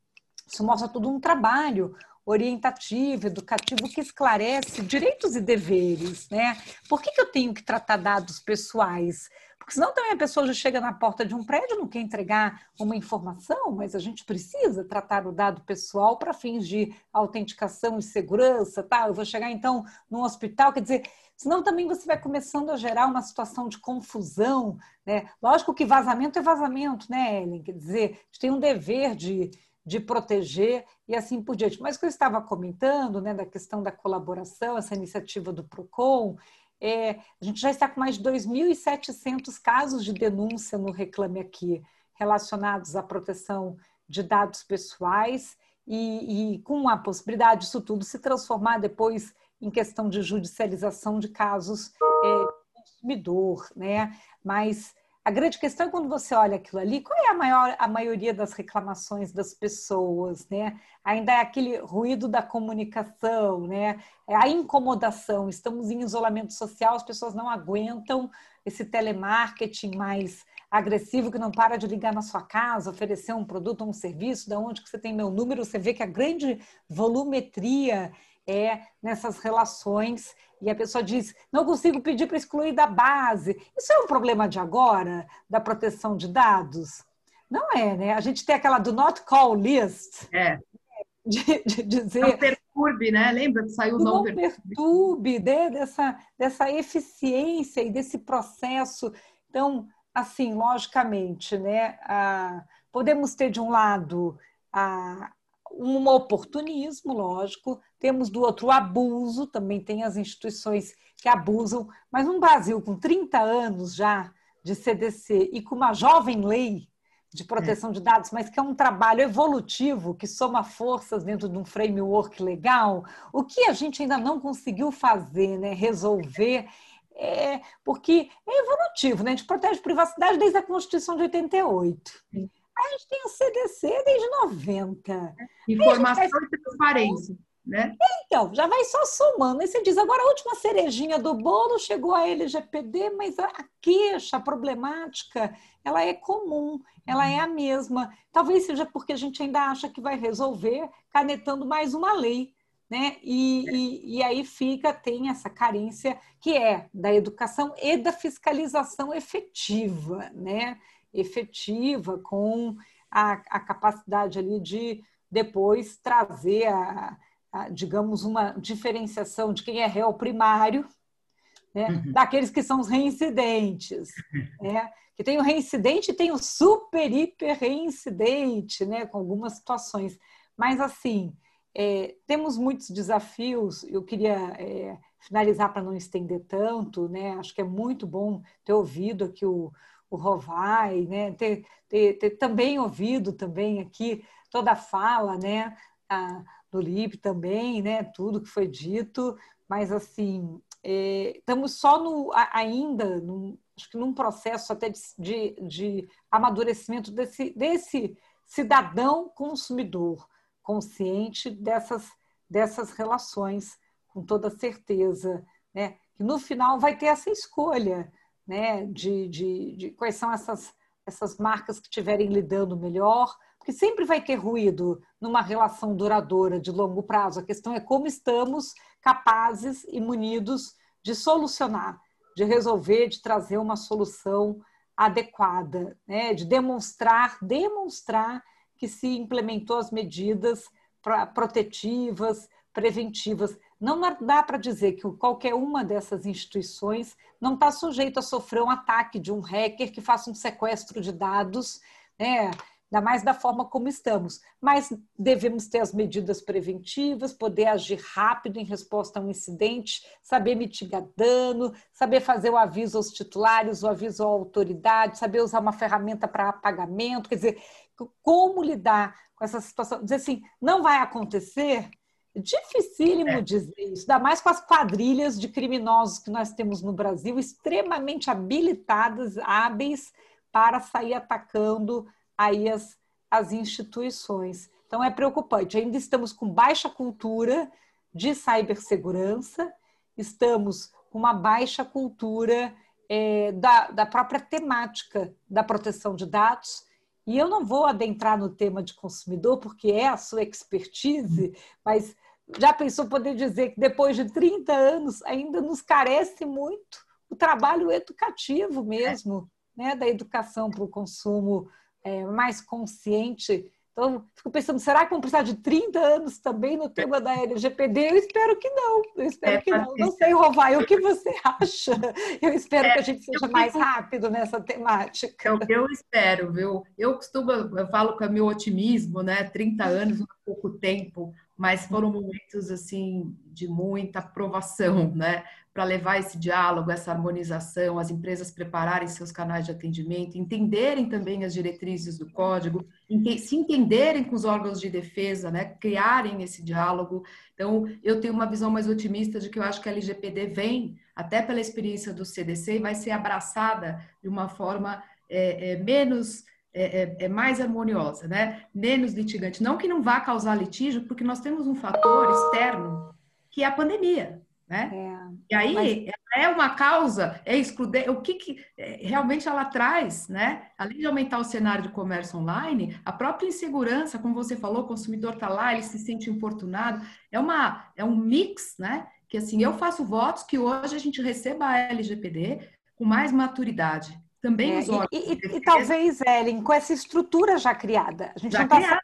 isso mostra todo um trabalho orientativo, educativo, que esclarece direitos e deveres. Né? Por que, que eu tenho que tratar dados pessoais? Porque senão também a pessoa já chega na porta de um prédio, não quer entregar uma informação, mas a gente precisa tratar o dado pessoal para fins de autenticação e segurança, tá? Eu vou chegar então num hospital, quer dizer, senão também você vai começando a gerar uma situação de confusão, né? Lógico que vazamento é vazamento, né, Ellen? Quer dizer, a gente tem um dever de, de proteger e assim por diante. Mas o que eu estava comentando, né, da questão da colaboração, essa iniciativa do PROCON, é, a gente já está com mais de 2.700 casos de denúncia no Reclame Aqui, relacionados à proteção de dados pessoais e, e, com a possibilidade disso tudo se transformar depois em questão de judicialização de casos é, consumidor, né? Mas a grande questão é quando você olha aquilo ali, qual é a, maior, a maioria das reclamações das pessoas, né? Ainda é aquele ruído da comunicação, né? É a incomodação. Estamos em isolamento social, as pessoas não aguentam esse telemarketing mais agressivo que não para de ligar na sua casa, oferecer um produto ou um serviço, da onde que você tem meu número, você vê que a grande volumetria é nessas relações e a pessoa diz: não consigo pedir para excluir da base. Isso é um problema de agora, da proteção de dados? Não é, né? A gente tem aquela do not call list. É. De, de dizer. Não perturbe, né? Lembra que saiu o não, não perturbe, perturbe né? dessa, dessa eficiência e desse processo. Então, assim, logicamente, né? Ah, podemos ter de um lado a, um oportunismo, lógico, temos do outro o abuso, também tem as instituições que abusam, mas um Brasil com 30 anos já de CDC e com uma jovem lei de proteção é. de dados, mas que é um trabalho evolutivo que soma forças dentro de um framework legal, o que a gente ainda não conseguiu fazer, né, resolver, é, porque é evolutivo, né? a gente protege privacidade desde a Constituição de 88. A gente tem o CDC desde 90. Informação e transparência. Né? Então, já vai só somando. Aí você diz, agora a última cerejinha do bolo chegou a LGPD, mas a queixa, a problemática, ela é comum, ela é a mesma. Talvez seja porque a gente ainda acha que vai resolver canetando mais uma lei. Né? E, e, e aí fica, tem essa carência que é da educação e da fiscalização efetiva, né? Efetiva, com a, a capacidade ali de depois trazer a, a, digamos, uma diferenciação de quem é réu primário, né, uhum. daqueles que são os reincidentes, né, que tem o reincidente e tem o super, hiper reincidente, né, com algumas situações. Mas, assim, é, temos muitos desafios, eu queria é, finalizar para não estender tanto, né, acho que é muito bom ter ouvido aqui o, o Rovai, né? ter, ter, ter, também ouvido também aqui toda a fala né? A, do Lipe também, né? tudo que foi dito, mas assim, é, estamos só no, ainda, acho que num processo até de, de, de amadurecimento desse, desse cidadão consumidor, consciente dessas, dessas relações, com toda certeza, né? que no final vai ter essa escolha né, de, de, de quais são essas, essas marcas que estiverem lidando melhor, porque sempre vai ter ruído numa relação duradoura de longo prazo. A questão é como estamos capazes e munidos de solucionar, de resolver, de trazer uma solução adequada, né? de demonstrar, demonstrar que se implementou as medidas protetivas, preventivas. Não dá para dizer que qualquer uma dessas instituições não está sujeito a sofrer um ataque de um hacker que faça um sequestro de dados, né? ainda mais da forma como estamos. Mas devemos ter as medidas preventivas, poder agir rápido em resposta a um incidente, saber mitigar dano, saber fazer o aviso aos titulares, o aviso à autoridade, saber usar uma ferramenta para apagamento, quer dizer, como lidar com essa situação. Dizer assim, não vai acontecer, dificílimo é. dizer isso, ainda mais com as quadrilhas de criminosos que nós temos no Brasil, extremamente habilitadas, hábeis para sair atacando aí as, as instituições. Então é preocupante. Ainda estamos com baixa cultura de cibersegurança, estamos com uma baixa cultura é, da, da própria temática da proteção de dados. E eu não vou adentrar no tema de consumidor, porque é a sua expertise, mas já pensou poder dizer que depois de 30 anos ainda nos carece muito o trabalho educativo mesmo, né, da educação para o consumo é, mais consciente. Então, fico pensando, será que vamos precisar de 30 anos também no tema da LGPD? Eu espero que não, eu espero é, que não. Não sei, Rovai, o que você acha? Eu espero é, que a gente seja mais rápido nessa temática. É o que eu espero, viu? Eu costumo, eu falo com o meu otimismo, né? 30 anos não é pouco tempo, mas foram momentos assim de muita aprovação, né, para levar esse diálogo, essa harmonização, as empresas prepararem seus canais de atendimento, entenderem também as diretrizes do código, se entenderem com os órgãos de defesa, né, criarem esse diálogo. Então, eu tenho uma visão mais otimista de que eu acho que a LGPD vem, até pela experiência do CDC, e vai ser abraçada de uma forma é, é, menos é, é, é, mais harmoniosa, né? menos litigante. Não que não vá causar litígio, porque nós temos um fator externo que é a pandemia. Né? É, e aí mas... é uma causa, é excluir o que, que é, realmente ela traz, né? Além de aumentar o cenário de comércio online, a própria insegurança, como você falou, o consumidor está lá, ele se sente importunado, é uma é um mix, né? Que assim, eu faço votos que hoje a gente receba a LGPD com mais maturidade, também é, os órgãos. E, e, e, talvez, Ellen, com essa estrutura já criada. A gente já não está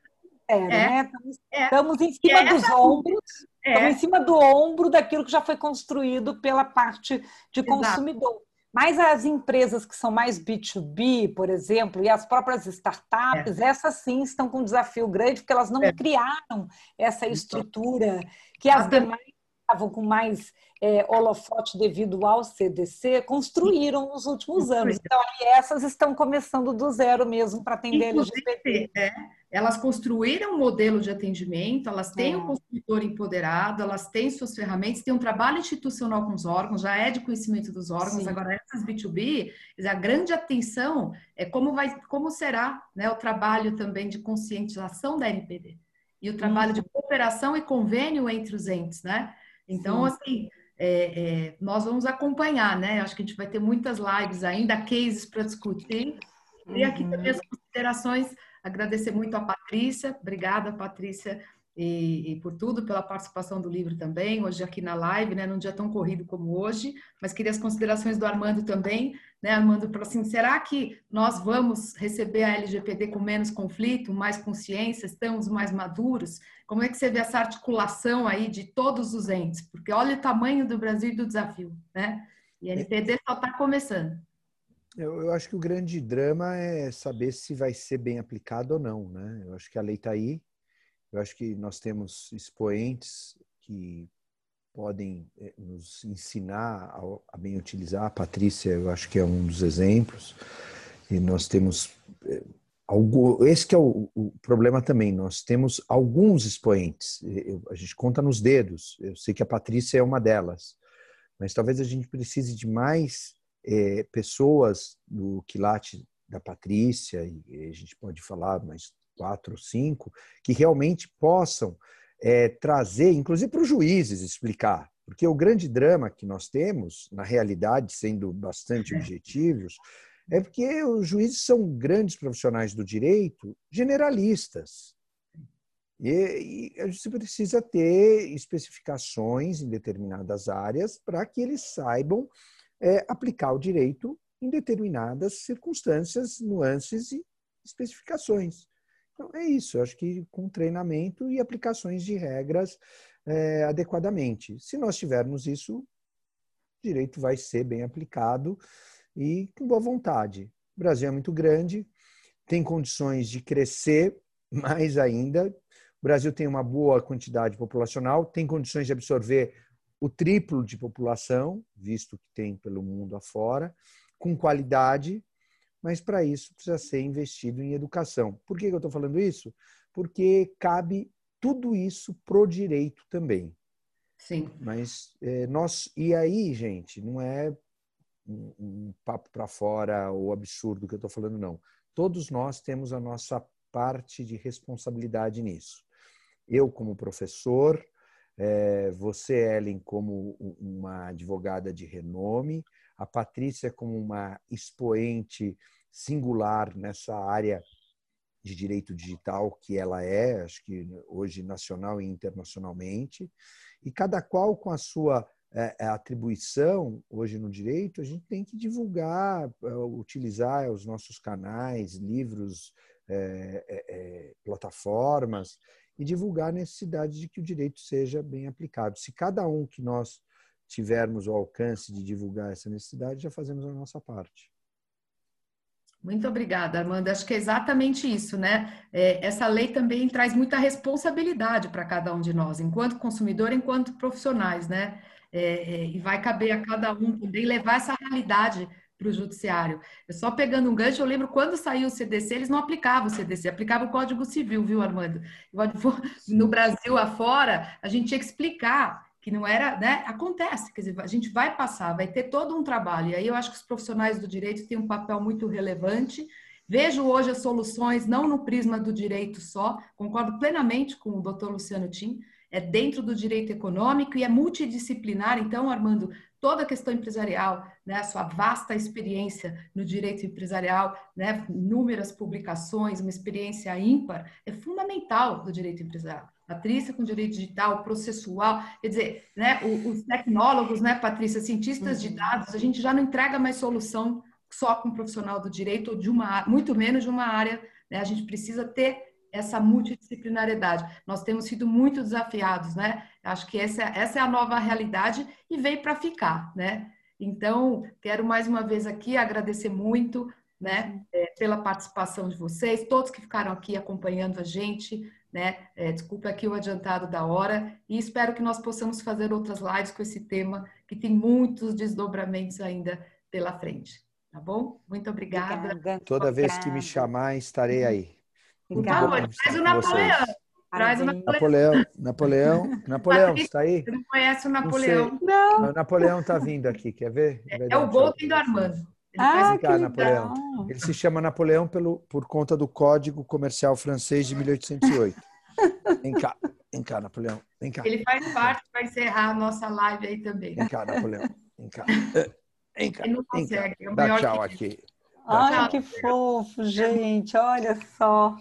é, né? Estamos, é. estamos em cima dos ombros, é. estamos em cima do ombro daquilo que já foi construído pela parte de consumidor. Exato. Mas as empresas que são mais B2B, por exemplo, e as próprias startups, é. essas sim estão com um desafio grande, porque elas não é. criaram essa estrutura que as demais estavam com mais é, holofote devido ao CDC construíram nos últimos anos. Então, essas estão começando do zero mesmo para atender LGBT. É, elas construíram um modelo de atendimento, elas têm é. o consumidor empoderado, elas têm suas ferramentas, têm um trabalho institucional com os órgãos, já é de conhecimento dos órgãos. Sim. Agora, essas B2B, a grande atenção é como, vai, como será né, o trabalho também de conscientização da NPD e o trabalho hum. de cooperação e convênio entre os entes, né? Então, Sim. assim, é, é, nós vamos acompanhar, né? Acho que a gente vai ter muitas lives ainda, cases para discutir. E aqui também as uhum. considerações, agradecer muito a Patrícia, obrigada, Patrícia, e, e, por tudo, pela participação do livro também, hoje aqui na live, né, num dia tão corrido como hoje, mas queria as considerações do Armando também, né, Armando, para assim, será que nós vamos receber a LGPD com menos conflito, mais consciência, estamos mais maduros? Como é que você vê essa articulação aí de todos os entes? Porque olha o tamanho do Brasil e do desafio, né? E a LGPD só está começando. Eu, eu, acho que o grande drama é saber se vai ser bem aplicado ou não, né? Eu acho que a lei está aí, eu acho que nós temos expoentes que podem eh, nos ensinar a, bem utilizar. A Patrícia, eu acho que é um dos exemplos. E nós temos eh, algo. Esse que é o, o problema também. Nós temos alguns expoentes. Eu, a gente conta nos dedos. Eu sei que a Patrícia é uma delas, mas talvez a gente precise de mais é, pessoas do quilate da Patrícia e a gente pode falar mais quatro, cinco, que realmente possam é, trazer, inclusive para os juízes explicar, porque o grande drama que nós temos, na realidade, sendo bastante objetivos, é porque os juízes são grandes profissionais do direito, generalistas. E, e a gente precisa ter especificações em determinadas áreas para que eles saibam é, aplicar o direito em determinadas circunstâncias, nuances e especificações. Então, é isso. Eu acho que com treinamento e aplicações de regras é, adequadamente. Se nós tivermos isso, o direito vai ser bem aplicado e com boa vontade. O Brasil é muito grande, tem condições de crescer mais ainda. O Brasil tem uma boa quantidade populacional, tem condições de absorver o triplo de população, visto que tem pelo mundo afora, com qualidade, mas para isso precisa ser investido em educação. Por que eu estou falando isso? Porque cabe tudo isso pro direito também. Sim. Mas é, nós e aí, gente, não é um, um papo para fora ou absurdo que eu estou falando, não. Todos nós temos a nossa parte de responsabilidade nisso. Eu como professor, é, você, Ellen, como uma advogada de renome, a Patrícia como uma expoente singular nessa área de direito digital que ela é, acho que hoje nacional e internacionalmente, e cada qual com a sua é, é atribuição hoje no direito, a gente tem que divulgar, é, utilizar os nossos canais, livros, é, é, é, plataformas e divulgar a necessidade de que o direito seja bem aplicado. Se cada um que nós tivermos o alcance de divulgar essa necessidade, já fazemos a nossa parte. Muito obrigada, Armanda. Acho que é exatamente isso, né? É, essa lei também traz muita responsabilidade para cada um de nós, enquanto consumidor, enquanto profissionais, né? É, é, e vai caber a cada um também levar essa realidade para o judiciário. Eu só pegando um gancho, eu lembro quando saiu o CDC, eles não aplicavam o CDC, aplicavam o Código Civil, viu, Armando? No Brasil afora, a gente tinha que explicar que não era, né? Acontece, quer dizer, a gente vai passar, vai ter todo um trabalho. E aí eu acho que os profissionais do direito têm um papel muito relevante. Vejo hoje as soluções não no prisma do direito só, concordo plenamente com o doutor Luciano Tim, é dentro do direito econômico e é multidisciplinar. Então, Armando, toda a questão empresarial, né, a sua vasta experiência no direito empresarial, né, inúmeras publicações, uma experiência ímpar, é fundamental do direito empresarial. Patrícia com direito digital, processual, quer dizer, né, os tecnólogos, né, Patrícia, cientistas uhum. de dados, a gente já não entrega mais solução só com um profissional do direito ou de uma, muito menos de uma área, né, a gente precisa ter essa multidisciplinariedade. Nós temos sido muito desafiados, né? Acho que essa, essa é a nova realidade e veio para ficar, né? Então, quero mais uma vez aqui agradecer muito, né, é, pela participação de vocês, todos que ficaram aqui acompanhando a gente, né? É, desculpa aqui o adiantado da hora e espero que nós possamos fazer outras lives com esse tema que tem muitos desdobramentos ainda pela frente. Tá bom? Muito obrigada. obrigada. Toda vez que me chamar, estarei aí. Por favor, traz o Napoleão. Traz o Napoleão. Napoleão, Napoleão, está aí? Você não conhece o Napoleão? Não. não. O Napoleão está vindo aqui, quer ver? É, é o Golden do Armando. Ele ah, cá, Napoleão. Ele se chama Napoleão pelo, por conta do Código Comercial Francês de 1808. Vem cá, vem cá, Napoleão. Vem cá. Ele faz parte para encerrar a nossa live aí também. Vem cá, Napoleão. Vem cá. Vem cá. Ele não consegue. É Dá tchau aqui. Ai, que fofo, gente, olha só.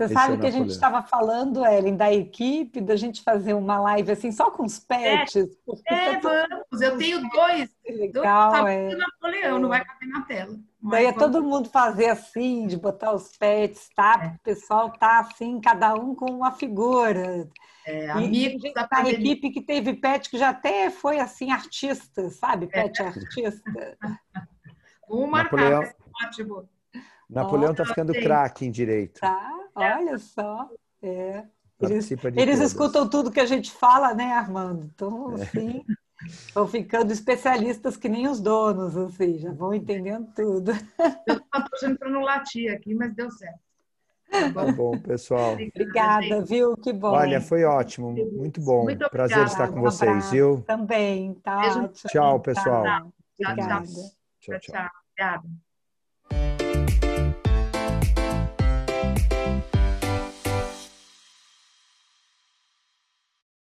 Você Esse sabe é que a gente estava falando, Ellen, da equipe, da gente fazer uma live assim, só com os pets. É, é vamos, eu tenho dois. Legal, dois, é. Napoleão, é. não vai caber na tela. Daí é todo mundo fazer assim, de botar os pets, tá? É. O pessoal tá assim, cada um com uma figura. É, amigos e, da a equipe que teve pet que já até foi assim, artista, sabe? Pet é. artista. Vamos marcar, Napoleão, ótimo. Napoleão está ficando craque em direito. Tá, olha só. É. Eles, eles escutam tudo que a gente fala, né, Armando? Então, é. assim, estão ficando especialistas que nem os donos, assim, já vão entendendo tudo. Eu estou torcendo para não latir aqui, mas deu certo. Tá bom, pessoal. Obrigada, viu? Que bom. Olha, foi ótimo, muito bom. Muito Prazer estar com vocês, viu? Também, tá? Tchau, pessoal. Tchau, tchau. Tchau, tchau. tchau. Obrigada.